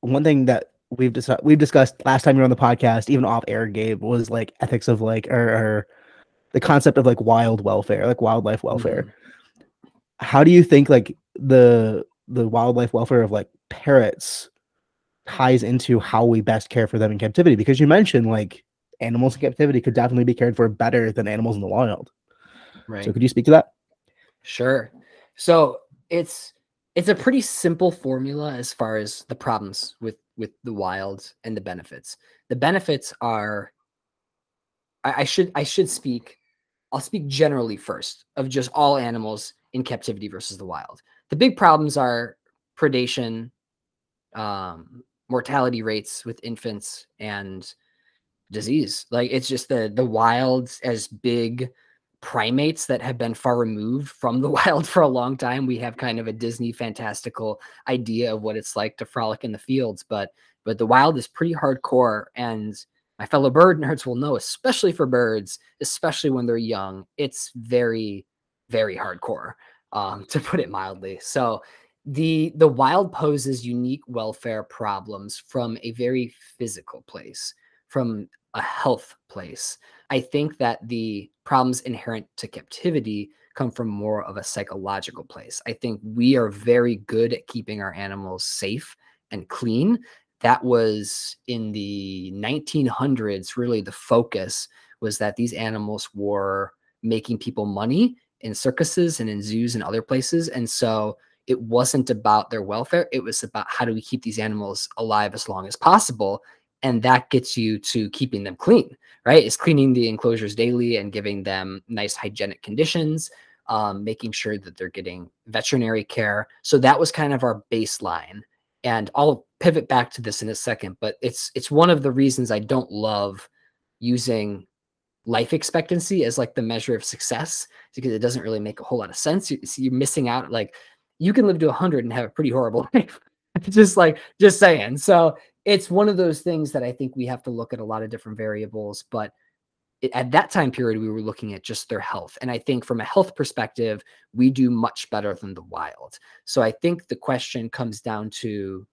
one thing that we've dis- we've discussed last time you were on the podcast, even off air, Gabe, was like ethics of like or, or the concept of like wild welfare, like wildlife welfare. Mm-hmm. How do you think like the the wildlife welfare of like parrots ties into how we best care for them in captivity? Because you mentioned like animals in captivity could definitely be cared for better than animals in the wild. Right. So could you speak to that? Sure. So it's it's a pretty simple formula as far as the problems with with the wild and the benefits. The benefits are I, I should I should speak I'll speak generally first of just all animals in captivity versus the wild. The big problems are predation, um, mortality rates with infants, and disease. Like it's just the the wild as big primates that have been far removed from the wild for a long time. We have kind of a Disney fantastical idea of what it's like to frolic in the fields, but but the wild is pretty hardcore and my fellow bird nerds will know especially for birds especially when they're young it's very very hardcore um, to put it mildly so the the wild poses unique welfare problems from a very physical place from a health place I think that the problems inherent to captivity come from more of a psychological place. I think we are very good at keeping our animals safe and clean. That was in the 1900s, really the focus was that these animals were making people money in circuses and in zoos and other places. And so it wasn't about their welfare, it was about how do we keep these animals alive as long as possible and that gets you to keeping them clean right? Is cleaning the enclosures daily and giving them nice hygienic conditions um, making sure that they're getting veterinary care. So that was kind of our baseline. And i'll pivot back to this in a second but it's it's one of the reasons i don't love using life expectancy as like the measure of success because it doesn't really make a whole lot of sense. You, you're missing out like you can live to 100 and have a pretty horrible life. Just like just saying. So it's one of those things that I think we have to look at a lot of different variables, but at that time period, we were looking at just their health. And I think from a health perspective, we do much better than the wild. So I think the question comes down to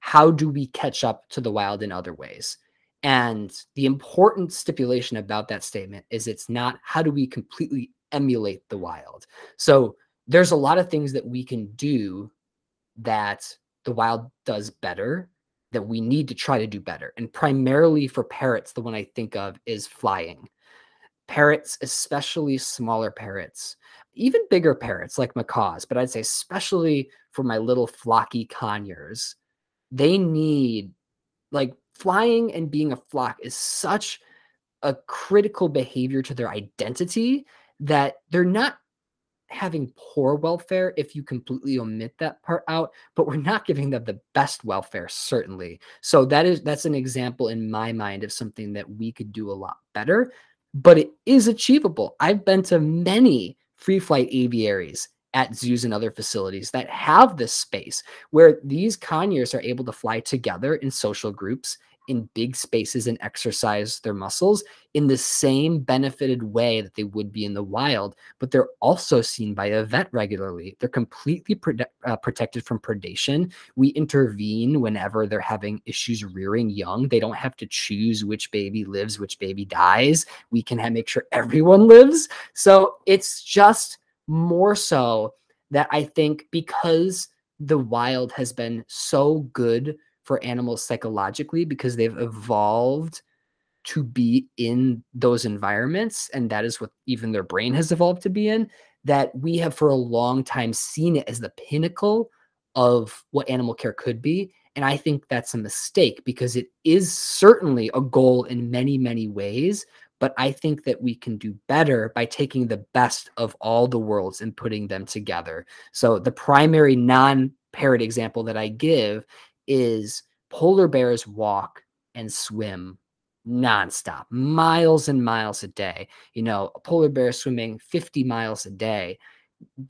how do we catch up to the wild in other ways? And the important stipulation about that statement is it's not how do we completely emulate the wild. So there's a lot of things that we can do that the wild does better that we need to try to do better. And primarily for parrots, the one I think of is flying. Parrots, especially smaller parrots, even bigger parrots like macaws, but I'd say especially for my little flocky conures, they need like flying and being a flock is such a critical behavior to their identity that they're not having poor welfare if you completely omit that part out but we're not giving them the best welfare certainly. So that is that's an example in my mind of something that we could do a lot better but it is achievable. I've been to many free flight aviaries at zoos and other facilities that have this space where these conures are able to fly together in social groups in big spaces and exercise their muscles in the same benefited way that they would be in the wild, but they're also seen by a vet regularly. They're completely uh, protected from predation. We intervene whenever they're having issues rearing young. They don't have to choose which baby lives, which baby dies. We can make sure everyone lives. So it's just more so that I think because the wild has been so good for animals psychologically because they've evolved to be in those environments and that is what even their brain has evolved to be in that we have for a long time seen it as the pinnacle of what animal care could be. And i think that's a mistake because it is certainly a goal in many many ways but i think that we can do better by taking the best of all the worlds and putting them together. So the primary non parrot example that i give is polar bears walk and swim nonstop, miles and miles a day. You know, a polar bear swimming 50 miles a day.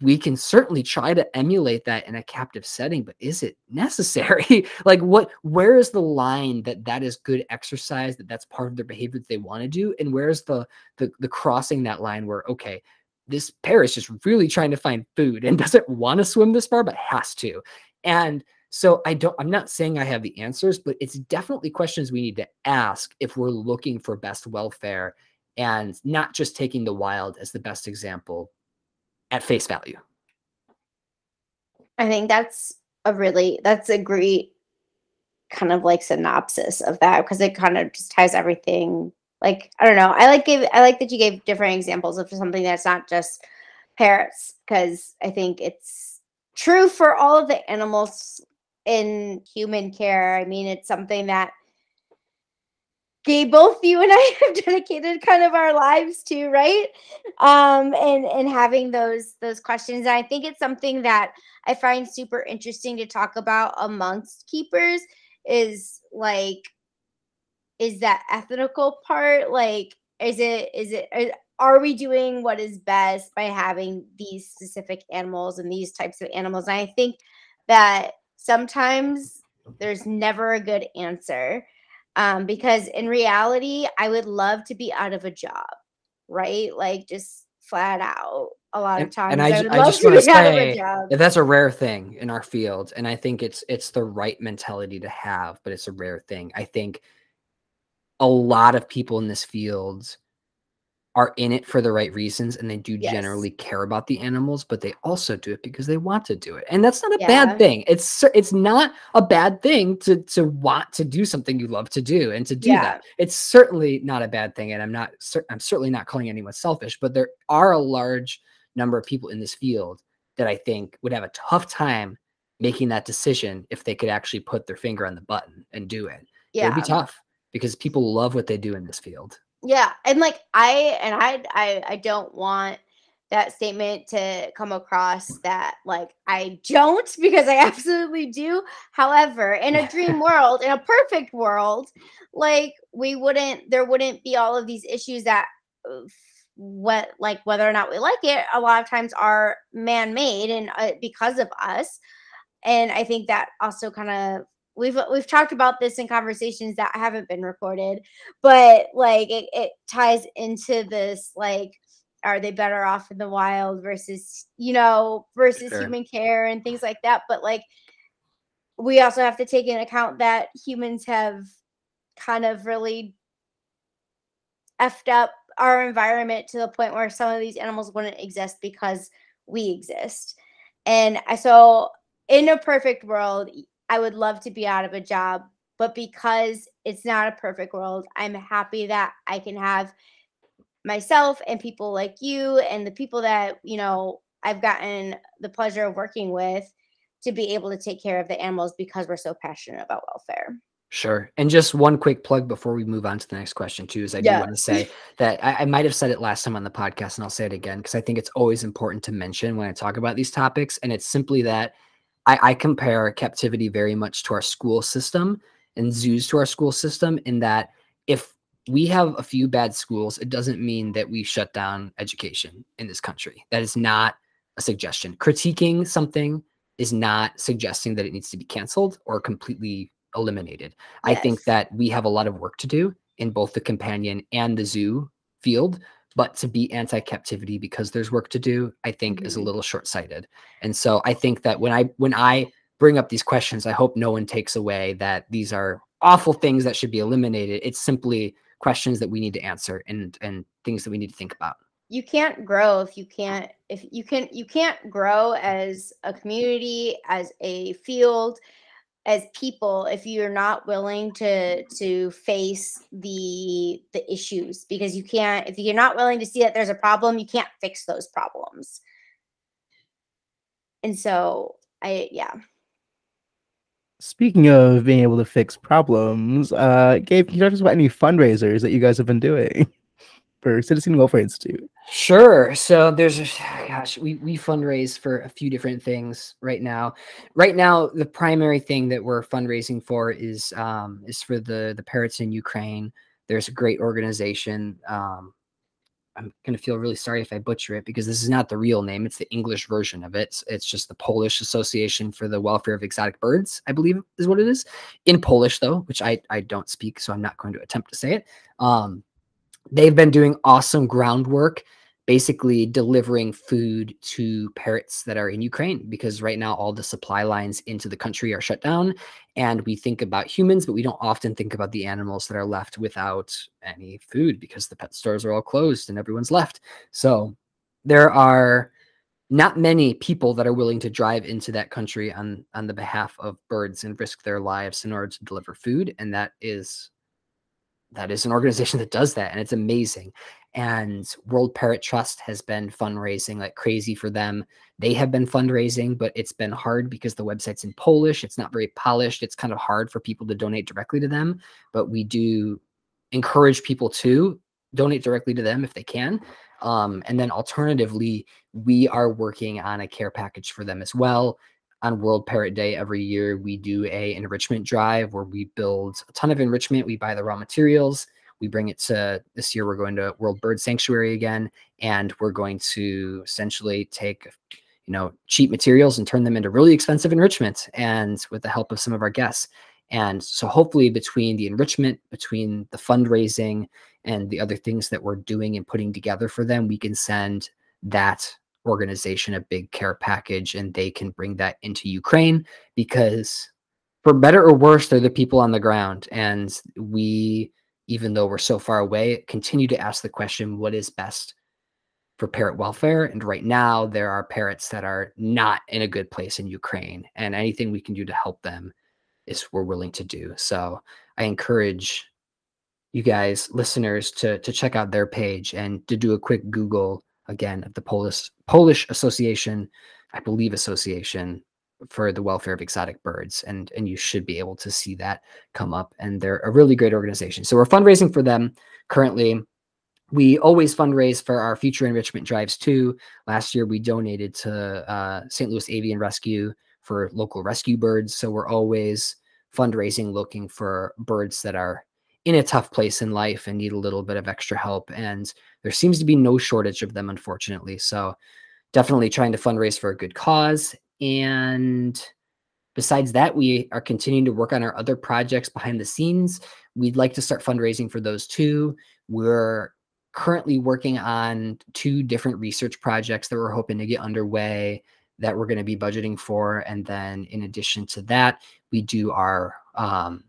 We can certainly try to emulate that in a captive setting, but is it necessary? like, what, where is the line that that is good exercise, that that's part of their behavior that they want to do? And where's the, the, the crossing that line where, okay, this pair is just really trying to find food and doesn't want to swim this far, but has to. And so I don't, I'm not saying I have the answers, but it's definitely questions we need to ask if we're looking for best welfare and not just taking the wild as the best example at face value. I think that's a really, that's a great kind of like synopsis of that because it kind of just ties everything like i don't know i like gave i like that you gave different examples of something that's not just parrots because i think it's true for all of the animals in human care. I mean, it's something that Gabe, both you and I have dedicated kind of our lives to, right? Um, and and having those those questions. And I think it's something that I find super interesting to talk about amongst keepers is like is that ethical part like is it is it are we doing what is best by having these specific animals and these types of animals and i think that sometimes there's never a good answer um, because in reality, I would love to be out of a job, right? Like just flat out. A lot and, of times, and I, I, I just want to say that that's a rare thing in our field, and I think it's it's the right mentality to have, but it's a rare thing. I think a lot of people in this field are in it for the right reasons and they do yes. generally care about the animals but they also do it because they want to do it and that's not a yeah. bad thing it's it's not a bad thing to to want to do something you love to do and to do yeah. that it's certainly not a bad thing and i'm not i'm certainly not calling anyone selfish but there are a large number of people in this field that i think would have a tough time making that decision if they could actually put their finger on the button and do it yeah. it'd be tough because people love what they do in this field yeah, and like I and I I I don't want that statement to come across that like I don't because I absolutely do. However, in a dream world, in a perfect world, like we wouldn't there wouldn't be all of these issues that uh, what like whether or not we like it a lot of times are man-made and uh, because of us and i think that also kind of we've we've talked about this in conversations that haven't been recorded but like it, it ties into this like are they better off in the wild versus you know versus sure. human care and things like that but like we also have to take into account that humans have kind of really effed up our environment to the point where some of these animals wouldn't exist because we exist and so in a perfect world I would love to be out of a job, but because it's not a perfect world, I'm happy that I can have myself and people like you and the people that, you know, I've gotten the pleasure of working with to be able to take care of the animals because we're so passionate about welfare. Sure. And just one quick plug before we move on to the next question, too, is I yeah. do want to say that I, I might have said it last time on the podcast, and I'll say it again because I think it's always important to mention when I talk about these topics. And it's simply that I, I compare captivity very much to our school system and zoos to our school system in that if we have a few bad schools, it doesn't mean that we shut down education in this country. That is not a suggestion. Critiquing something is not suggesting that it needs to be canceled or completely eliminated. I think that we have a lot of work to do in both the companion and the zoo field, but to be anti-captivity because there's work to do, I think is a Mhm. little short-sighted. And so I think that when I when I bring up these questions, I hope no one takes away that these are awful things that should be eliminated. It's simply questions that we need to answer and and things that we need to think about. you can't grow if you can't if you can you can't grow as a community as a field as people if you're not willing to to face the the issues because you can't if you're not willing to see that there's a problem you can't fix those problems. And so i yeah. Speaking of being able to fix problems, uh, Gabe, can you talk to us about any fundraisers that you guys have been doing for Psittacine Welfare Institute? Sure. So there's, gosh, we we fundraise for a few different things right now. Right now, the primary thing that we're fundraising for is um, is for the the parrots in Ukraine. There's a great organization. Um, I'm gonna feel really sorry if I butcher it because this is not the real name. It's the English version of it. It's, it's just the Polish Association for the Welfare of Exotic Birds, I believe is what it is. In Polish, though, which I I don't speak, so I'm not going to attempt to say it. Um, they've been doing awesome groundwork basically delivering food to parrots that are in Ukraine because right now all the supply lines into the country are shut down and we think about humans but we don't often think about the animals that are left without any food because the pet stores are all closed and everyone's left. So there are not many people that are willing to drive into that country on on the behalf of birds and risk their lives in order to deliver food and that is that is an organization that does that and it's amazing. And world parrot trust has been fundraising like crazy for them. They have been fundraising but it's been hard because the website's in polish it's not very polished it's kind of hard for people to donate directly to them but we do encourage people to donate directly to them if they can. Um, and then alternatively we are working on a care package for them as well on World Parrot Day every year, we do a enrichment drive where we build a ton of enrichment. We buy the raw materials. We bring it to this year. We're going to World Bird Sanctuary again, and we're going to essentially take, you know, cheap materials and turn them into really expensive enrichment. And with the help of some of our guests, and so hopefully between the enrichment, between the fundraising, and the other things that we're doing and putting together for them, we can send that organization a big care package and they can bring that into Ukraine because for better or worse they're the people on the ground. And we even though we're so far away continue to ask the question what is best for parrot welfare? And right now there are parrots that are not in a good place in Ukraine and anything we can do to help them is we're willing to do. So I encourage you guys listeners to to check out their page and to do a quick google again of the Polish Polish Association, I believe Association for the welfare of exotic birds, and and you should be able to see that come up. And they're a really great organization. So we're fundraising for them currently. We always fundraise for our future enrichment drives too. Last year we donated to uh, St. Louis Avian Rescue for local rescue birds. So we're always fundraising looking for birds that are in a tough place in life and need a little bit of extra help. And there seems to be no shortage of them, unfortunately. So definitely trying to fundraise for a good cause. And besides that, we are continuing to work on our other projects behind the scenes. We'd like to start fundraising for those too. We're currently working on two different research projects that we're hoping to get underway that we're going to be budgeting for. And then in addition to that, we do our um,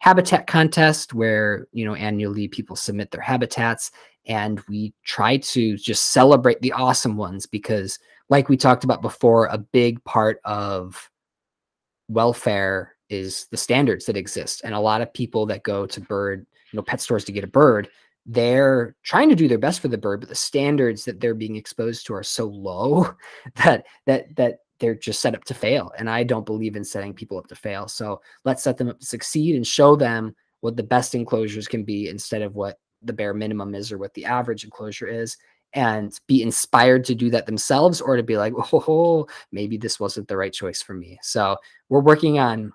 habitat contest where, you know, annually people submit their habitats and we try to just celebrate the awesome ones because like we talked about before, a big part of welfare is the standards that exist. And a lot of people that go to bird, you know, pet stores to get a bird, they're trying to do their best for the bird, but the standards that they're being exposed to are so low that that that they're just set up to fail. And I don't believe in setting people up to fail. So let's set them up to succeed and show them what the best enclosures can be instead of what the bare minimum is or what the average enclosure is and be inspired to do that themselves or to be like, oh, maybe this wasn't the right choice for me. So we're working on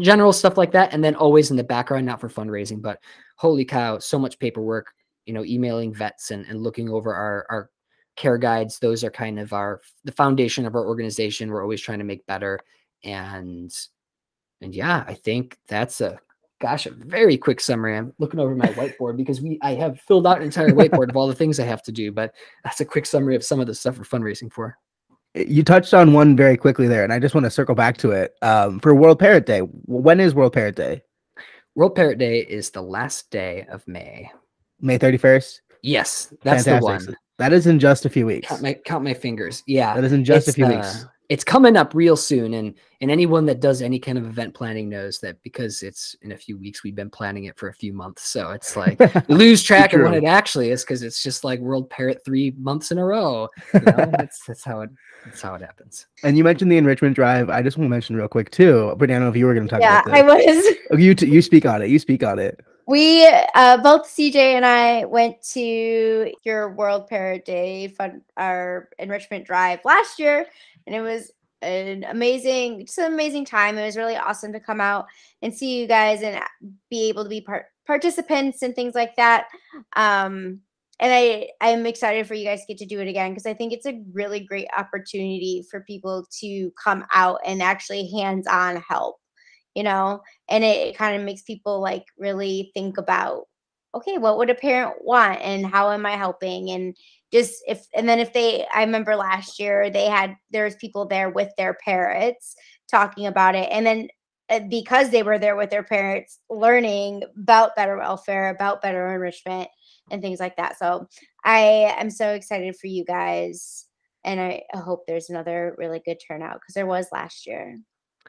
general stuff like that. And then always in the background, not for fundraising, but holy cow, so much paperwork, you know, emailing vets and, and looking over our, our care guides those are kind of our the foundation of our organization we're always trying to make better and and yeah i think that's a gosh a very quick summary i'm looking over my whiteboard because we i have filled out an entire whiteboard of all the things i have to do but that's a quick summary of some of the stuff we're fundraising for You touched on one very quickly there, and I just want to circle back to it. Um, for World Parrot Day, when is World Parrot Day? world parrot day is the last day of may May 31st? yes that's the one That is in just a few weeks. count my count my fingers yeah That is in just a few uh, weeks. It's coming up real soon, and and anyone that does any kind of event planning knows that because it's in a few weeks, we've been planning it for a few months. So it's like lose track of when it actually is because it's just like World Parrot three months in a row. You know? that's that's how it that's how it happens. And you mentioned the enrichment drive. I just want to mention real quick too. Brittany, I don't know if you were going to talk about it. yeah, about I was. Oh, you t- you speak on it. You speak on it. We uh, both CJ and I went to your World Parrot Day fun our enrichment drive last year, and it was an amazing, just an amazing time. It was really awesome to come out and see you guys and be able to be part participants and things like that. Um, and I I'm excited for you guys to get to do it again because I think it's a really great opportunity for people to come out and actually hands on help. You know, and it, it kind of makes people like really think about okay what would a parent want and how am i helping and just if and then if they i remember last year they had there was people there with their parents talking about it and then uh, because they were there with their parents learning about better welfare about better enrichment and things like that so i am so excited for you guys and i I hope there's another really good turnout because there was last year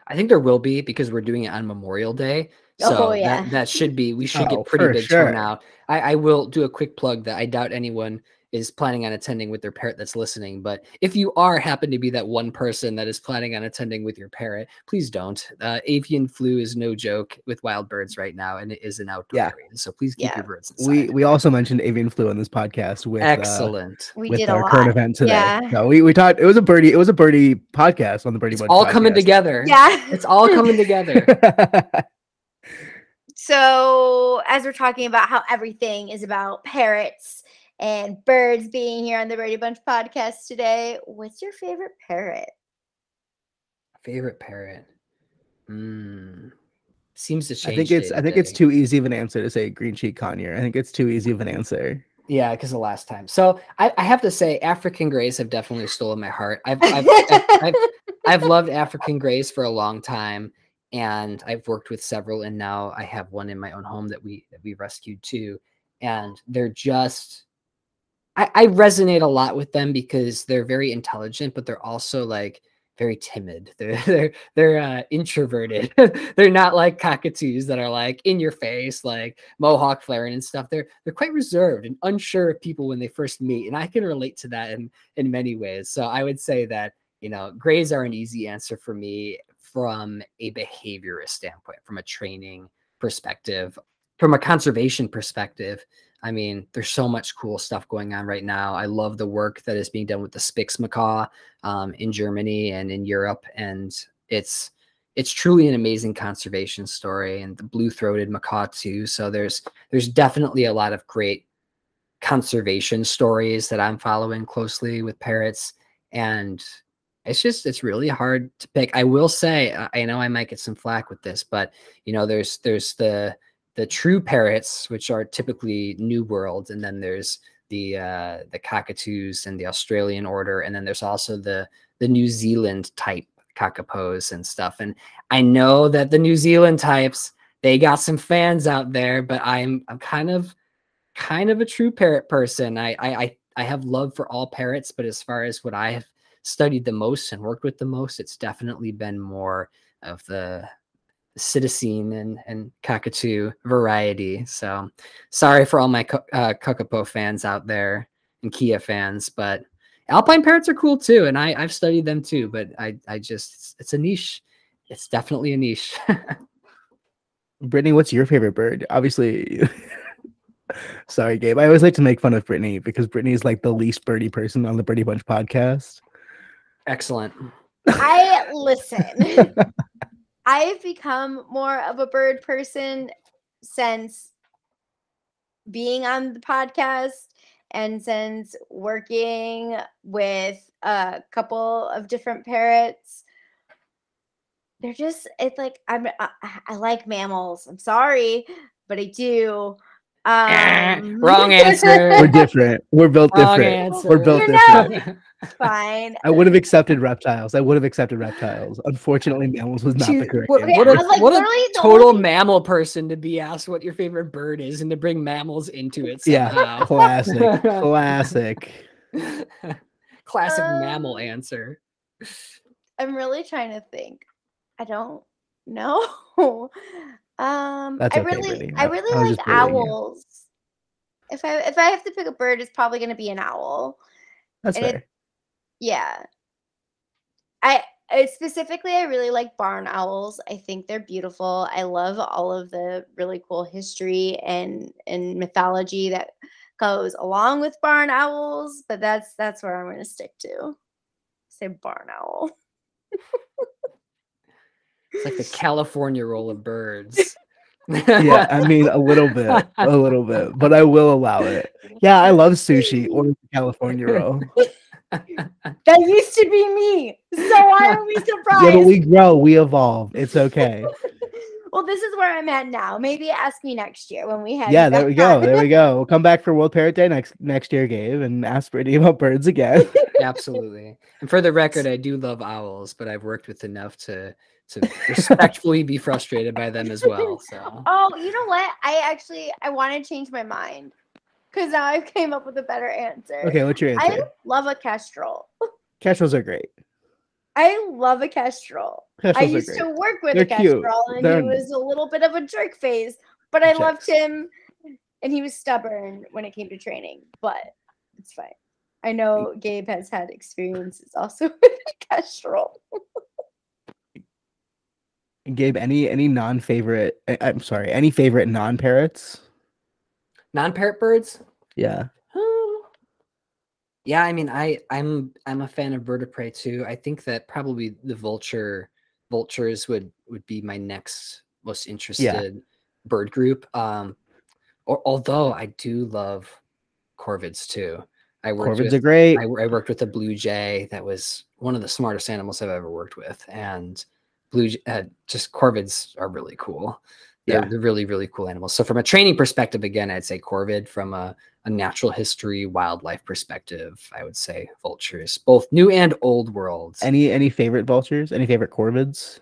I think there will be because we're doing it on Memorial Day. So Oh, yeah. that, that should be we should Oh, get pretty for big sure. turnout. I, I will do a quick plug that I doubt anyone is planning on attending with their parrot that's listening. But if you are happen to be that one person that is planning on attending with your parrot, please don't. Uh, avian flu is no joke with wild birds right now, and it is an outdoor Yeah. area. So please keep Yeah. your birds inside. We we also mentioned avian flu in this podcast with uh, Excellent. we with did a our lot current event today. yeah No, we we talked. It was a birdie. It was a birdie podcast on the birdie. it's Bunch all coming together. yeah It's all coming together. So, as we're talking about how everything is about parrots and birds being here on the Birdy Bunch podcast today, what's your favorite parrot? Favorite parrot. Hmm. Seems to change. I think it's I think it's too easy of an answer to say green cheek conure. I think it's too easy of an answer. Yeah, because the last time. So I, I have to say, African Greys have definitely stolen my heart. I've I've, I've, I've I've loved African Greys for a long time, and I've worked with several, and now I have one in my own home that we that we rescued too, and they're just. I, I resonate a lot with them because they're very intelligent, but they're also like very timid. They're they're they're uh, introverted. they're not like cockatoos that are like in your face, like mohawk flaring and stuff. They're they're quite reserved and unsure of people when they first meet, and I can relate to that in in many ways. So I would say that you know grays are an easy answer for me from a behaviorist standpoint, from a training perspective, from a conservation perspective. I mean, there's so much cool stuff going on right now. I love the work that is being done with the Spix macaw um, in Germany and in Europe, and it's it's truly an amazing conservation story. And the blue-throated macaw too. So there's there's definitely a lot of great conservation stories that I'm following closely with parrots, and it's just it's really hard to pick. I will say, I know I might get some flack with this, but you know, there's there's the the true parrots, which are typically New World, and then there's the uh, the cockatoos and the Australian order, and then there's also the the New Zealand type kakapos and stuff. And I know that the New Zealand types they got some fans out there, but I'm I'm kind of kind of a true parrot person. I I I, I have love for all parrots, but as far as what I have studied the most and worked with the most, it's definitely been more of the psittacine and and cockatoo variety. So sorry for all my co- uh, Kakapo fans out there and Kea fans, but alpine parrots are cool too, and I I've studied them too. But I I just it's, it's a niche. It's definitely a niche. Brittany, what's your favorite bird? Obviously, sorry, Gabe. I always like to make fun of Brittany because Brittany is like the least birdie person on the Birdy Bunch podcast. Excellent. I listen. I've become more of a bird person since being on the podcast and since working with a couple of different parrots, they're just it's like I'm I, I like mammals. I'm sorry, but I do. Um, Wrong answer. We're different. We're built Wrong different. answer. We're built You different. Fine. I would have accepted reptiles. I would have accepted reptiles. Unfortunately, mammals was not the Dude, correct what, answer. what I a, was like, what a literally the total only- mammal person to be asked what your favorite bird is and to bring mammals into it Yeah, somehow. classic, classic. Classic mammal Um, answer. I'm really trying to think. I don't know. Um That's I okay, really Brittany. I I- really I was like you. owls. If I if I have to pick a bird, it's probably gonna be an owl. That's and it- fair. Yeah. I I specifically I really like barn owls. I think they're beautiful. I love all of the really cool history and and mythology that goes along with barn owls, but that's that's where I'm going to stick to. Say barn owl. It's like the California roll of birds. Yeah, I mean a little bit, a little bit, but I will allow it. Yeah, I love sushi or the California roll. That used to be me. So why are we surprised? Yeah, but we grow, we evolve. It's okay. well, this is where I'm at now. Maybe ask me next year when we have Yeah, you there we go. There we go. We'll come back for World Parrot Day next next year, Gabe, and ask Brittany about birds again. Absolutely. And for the record, I do love owls, but I've worked with enough to to respectfully be frustrated by them as well. So Oh, you know what? I actually I want to change my mind because now I came up with a better answer. Okay, what's your answer? I love a kestrel. Kestrels are great. I love a kestrel. I Kestrels are used to work with They're a cute. kestrel, and They're he was a little bit of a jerk face, but I loved him, and he was stubborn when it came to training. But it's fine. I know mm. Gabe has had experiences also with a kestrel. Gabe, any any non-favorite? I- I'm sorry, any favorite non-parrots? non-parrot birds. Yeah. Um, Yeah, I mean, I I'm I'm a fan of bird of prey too. I think that probably the vulture vultures would would be my next most interested bird group. Um, or, although I do love corvids too. I worked Corvids with are great. I, I worked with a blue jay that was one of the smartest animals I've ever worked with, and blue uh, just corvids are really cool. They're, Yeah. they're really really cool animals. So from a training perspective, again, I'd say corvid. From a, a natural history wildlife perspective, I would say vultures, both new and old worlds. Any any favorite vultures? Any favorite corvids?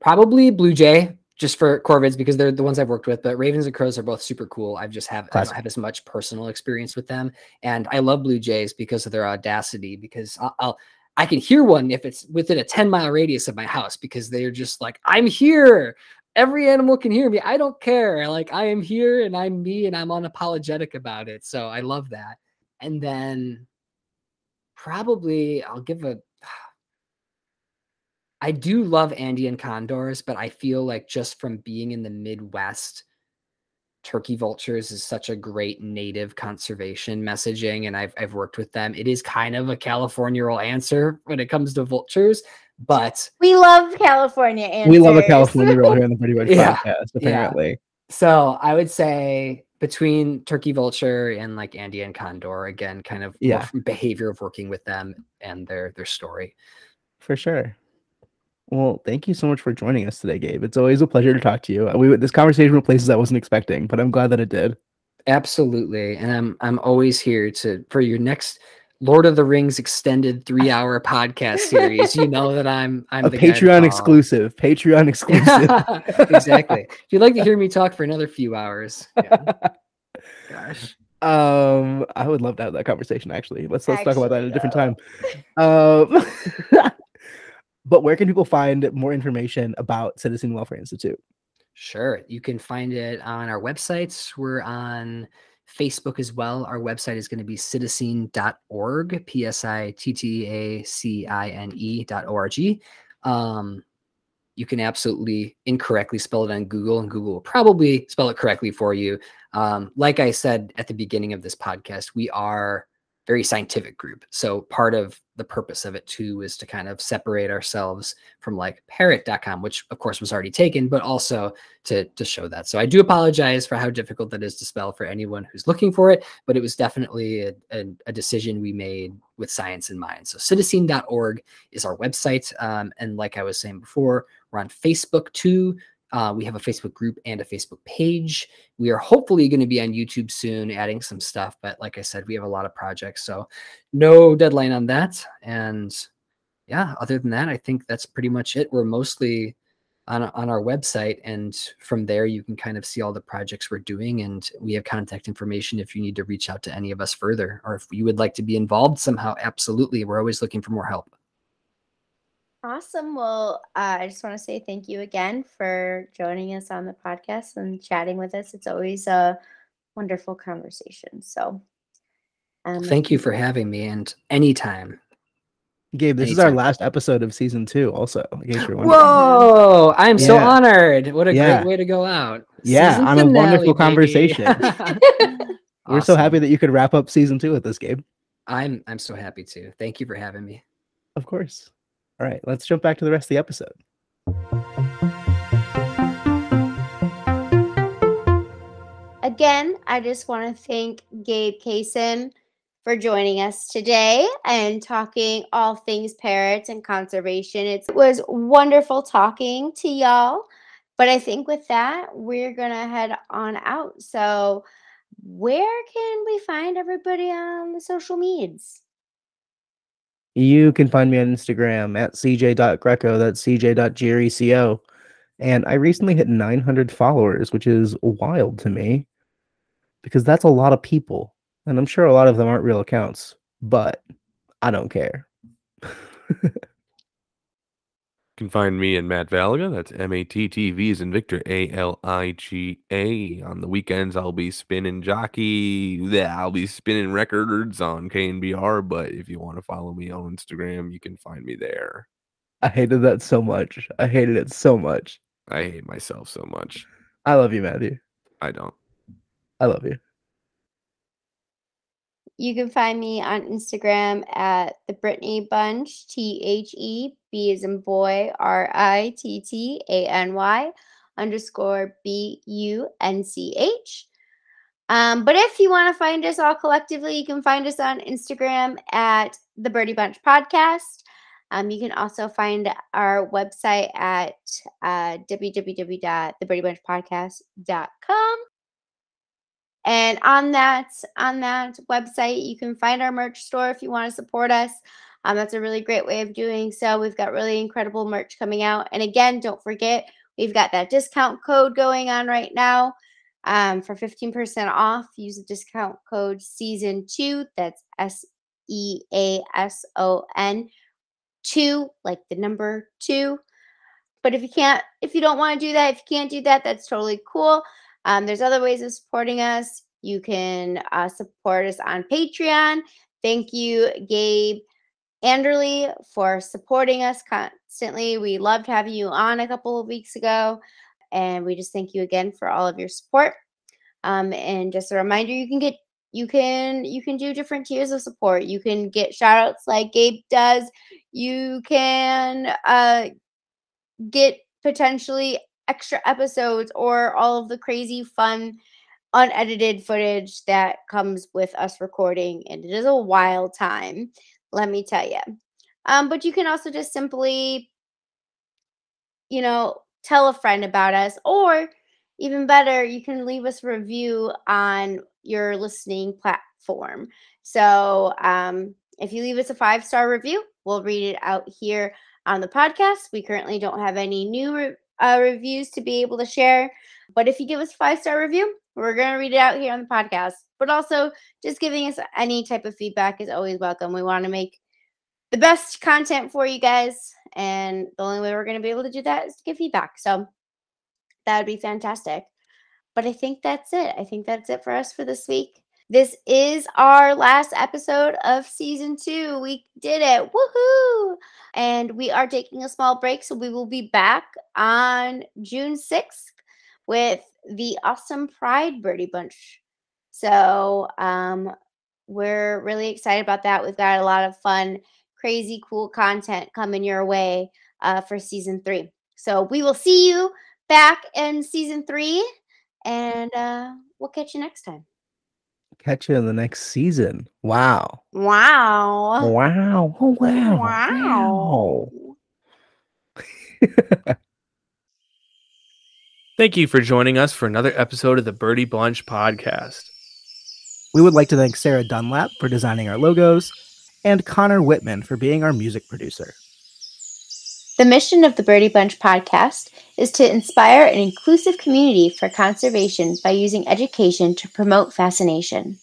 Probably blue jay. Just for corvids because they're the ones I've worked with, but ravens and crows are both super cool. I've just have I don't have as much personal experience with them, and I love blue jays because of their audacity. Because I'll, I'll I can hear one if it's within a ten mile radius of my house because they're just like I'm here. Every animal can hear me. I don't care. Like I am here and I'm me and I'm unapologetic about it. So I love that. And then probably I'll give a I do love Andean condors, but I feel like just from being in the Midwest, turkey vultures is such a great native conservation messaging, and I've I've worked with them. It is kind of a California roll answer when it comes to vultures, but We love California answers. We love a California roll here on the Birdy Bunch Yeah. podcast. Yeah. Apparently, so I would say between turkey vulture and like Andean condor, again, kind of Yeah. behavior of working with them and their their story. for sure. Well, thank you so much for joining us today, Gabe. It's always a pleasure to talk to you. We this conversation went places I wasn't expecting, but I'm glad that it did. Absolutely. And I'm I'm always here to for your next Lord of the Rings extended three hour podcast series. You know that I'm I'm a the Patreon exclusive. Patreon exclusive. exactly. If you'd like to hear me talk for another few hours, yeah. gosh. Um, I would love to have that conversation. Actually, let's let's talk about that at a different time. Um, but where can people find more information about Psittacine Welfare Institute? Sure. You can find it on our websites. We're on Facebook as well. Our website is going to be psittacine.org, P S I T T A C I N E dot O-R-G. Um, you can absolutely incorrectly spell it on Google, and Google will probably spell it correctly for you. Um, like I said at the beginning of this podcast, we are very scientific group. So part of the purpose of it too is to kind of separate ourselves from like parrot.com, which of course was already taken, but also to, to show that. So I do apologize for how difficult that is to spell for anyone who's looking for it, but it was definitely a, a, a decision we made with science in mind. So psittacine.org is our website. Um, and like I was saying before, we're on Facebook too. Uh, we have a Facebook group and a Facebook page. We are hopefully going to be on YouTube soon, adding some stuff. But like I said, we have a lot of projects, so no deadline on that. And yeah, other than that, I think that's pretty much it. We're mostly on on our website, and from there you can kind of see all the projects we're doing, and we have contact information if you need to reach out to any of us further, or if you would like to be involved somehow. Absolutely, we're always looking for more help. Awesome. Well, uh, I just want to say thank you again for joining us on the podcast and chatting with us. It's always a wonderful conversation. So, um, thank you for having me. And anytime. Gabe, this anytime. is our last episode of season two, also. In case you're Whoa! I'm yeah. so honored. What a yeah. great way to go out. Yeah, season on finale, a wonderful baby. conversation. We're so happy that you could wrap up season two with this, Gabe. I'm I'm so happy too. Thank you for having me. Of course. All right, let's jump back to the rest of the episode. Again, I just want to thank Gabe Kahsen for joining us today and talking all things parrots and conservation. It was wonderful talking to y'all. But I think with that, we're going to head on out. So, where can we find everybody on the social medias? You can find me on Instagram at cj.greco. That's cj.greco. And I recently hit 900 followers, which is wild to me because that's a lot of people. And I'm sure a lot of them aren't real accounts, but I don't care. can find me and Matt Valiga. That's M A T T V is in Victor A L I G A. On the weekends, I'll be spinning jockey. Yeah, I'll be spinning records on KNBR. But if you want to follow me on Instagram, you can find me there. I hated that so much. I hated it so much. I hate myself so much. I love you, Matthew. I don't. I love you. You can find me on Instagram at the Brittany Bunch, T H E B is in boy, R I T T A N Y underscore B U N C H. Um, but if you want to find us all collectively, you can find us on Instagram at the Birdy Bunch Podcast. Um, you can also find our website at uh, www.thebirdybunchpodcast.com. And on that on that website, you can find our merch store if you want to support us. Um, that's a really great way of doing so. We've got really incredible merch coming out. And again, don't forget, we've got that discount code going on right now um, for 15% off. Use the discount code season two. That's S E A S O N two, like the number two. But if you can't, if you don't want to do that, if you can't do that, that's totally cool. Um, there's other ways of supporting us. You can uh, support us on Patreon. Thank you, Gabe Anderly, for supporting us constantly. We loved having you on a couple of weeks ago. And we just thank you again for all of your support. Um, and just a reminder, you can get you can you can do different tiers of support. You can get shout outs like Gabe does. You can uh, get potentially extra episodes or all of the crazy fun unedited footage that comes with us recording and it is a wild time let me tell you um, but you can also just simply you know tell a friend about us or even better you can leave us a review on your listening platform. So um, if you leave us a five star review we'll read it out here on the podcast. We currently don't have any new re- uh, reviews to be able to share. But if you give us a five star review, we're going to read it out here on the podcast. But also, just giving us any type of feedback is always welcome. We want to make the best content for you guys. And the only way we're going to be able to do that is to give feedback. So that would be fantastic. But I think that's it. I think that's it for us for this week. This is our last episode of season two. We did it. Woohoo! And we are taking a small break. So we will be back on June 6th with the awesome Pride Birdy Bunch. So um, we're really excited about that. We've got a lot of fun, crazy, cool content coming your way uh, for season three. So we will see you back in season three, and uh, we'll catch you next time. Catch you in the next season. Wow. Wow. Wow. Oh, wow. Wow. wow. Thank you for joining us for another episode of the Birdy Bunch podcast. We would like to thank Sarah Dunlap for designing our logos and Conner Wittman for being our music producer. The mission of the Birdy Bunch podcast is to inspire an inclusive community for conservation by using education to promote fascination.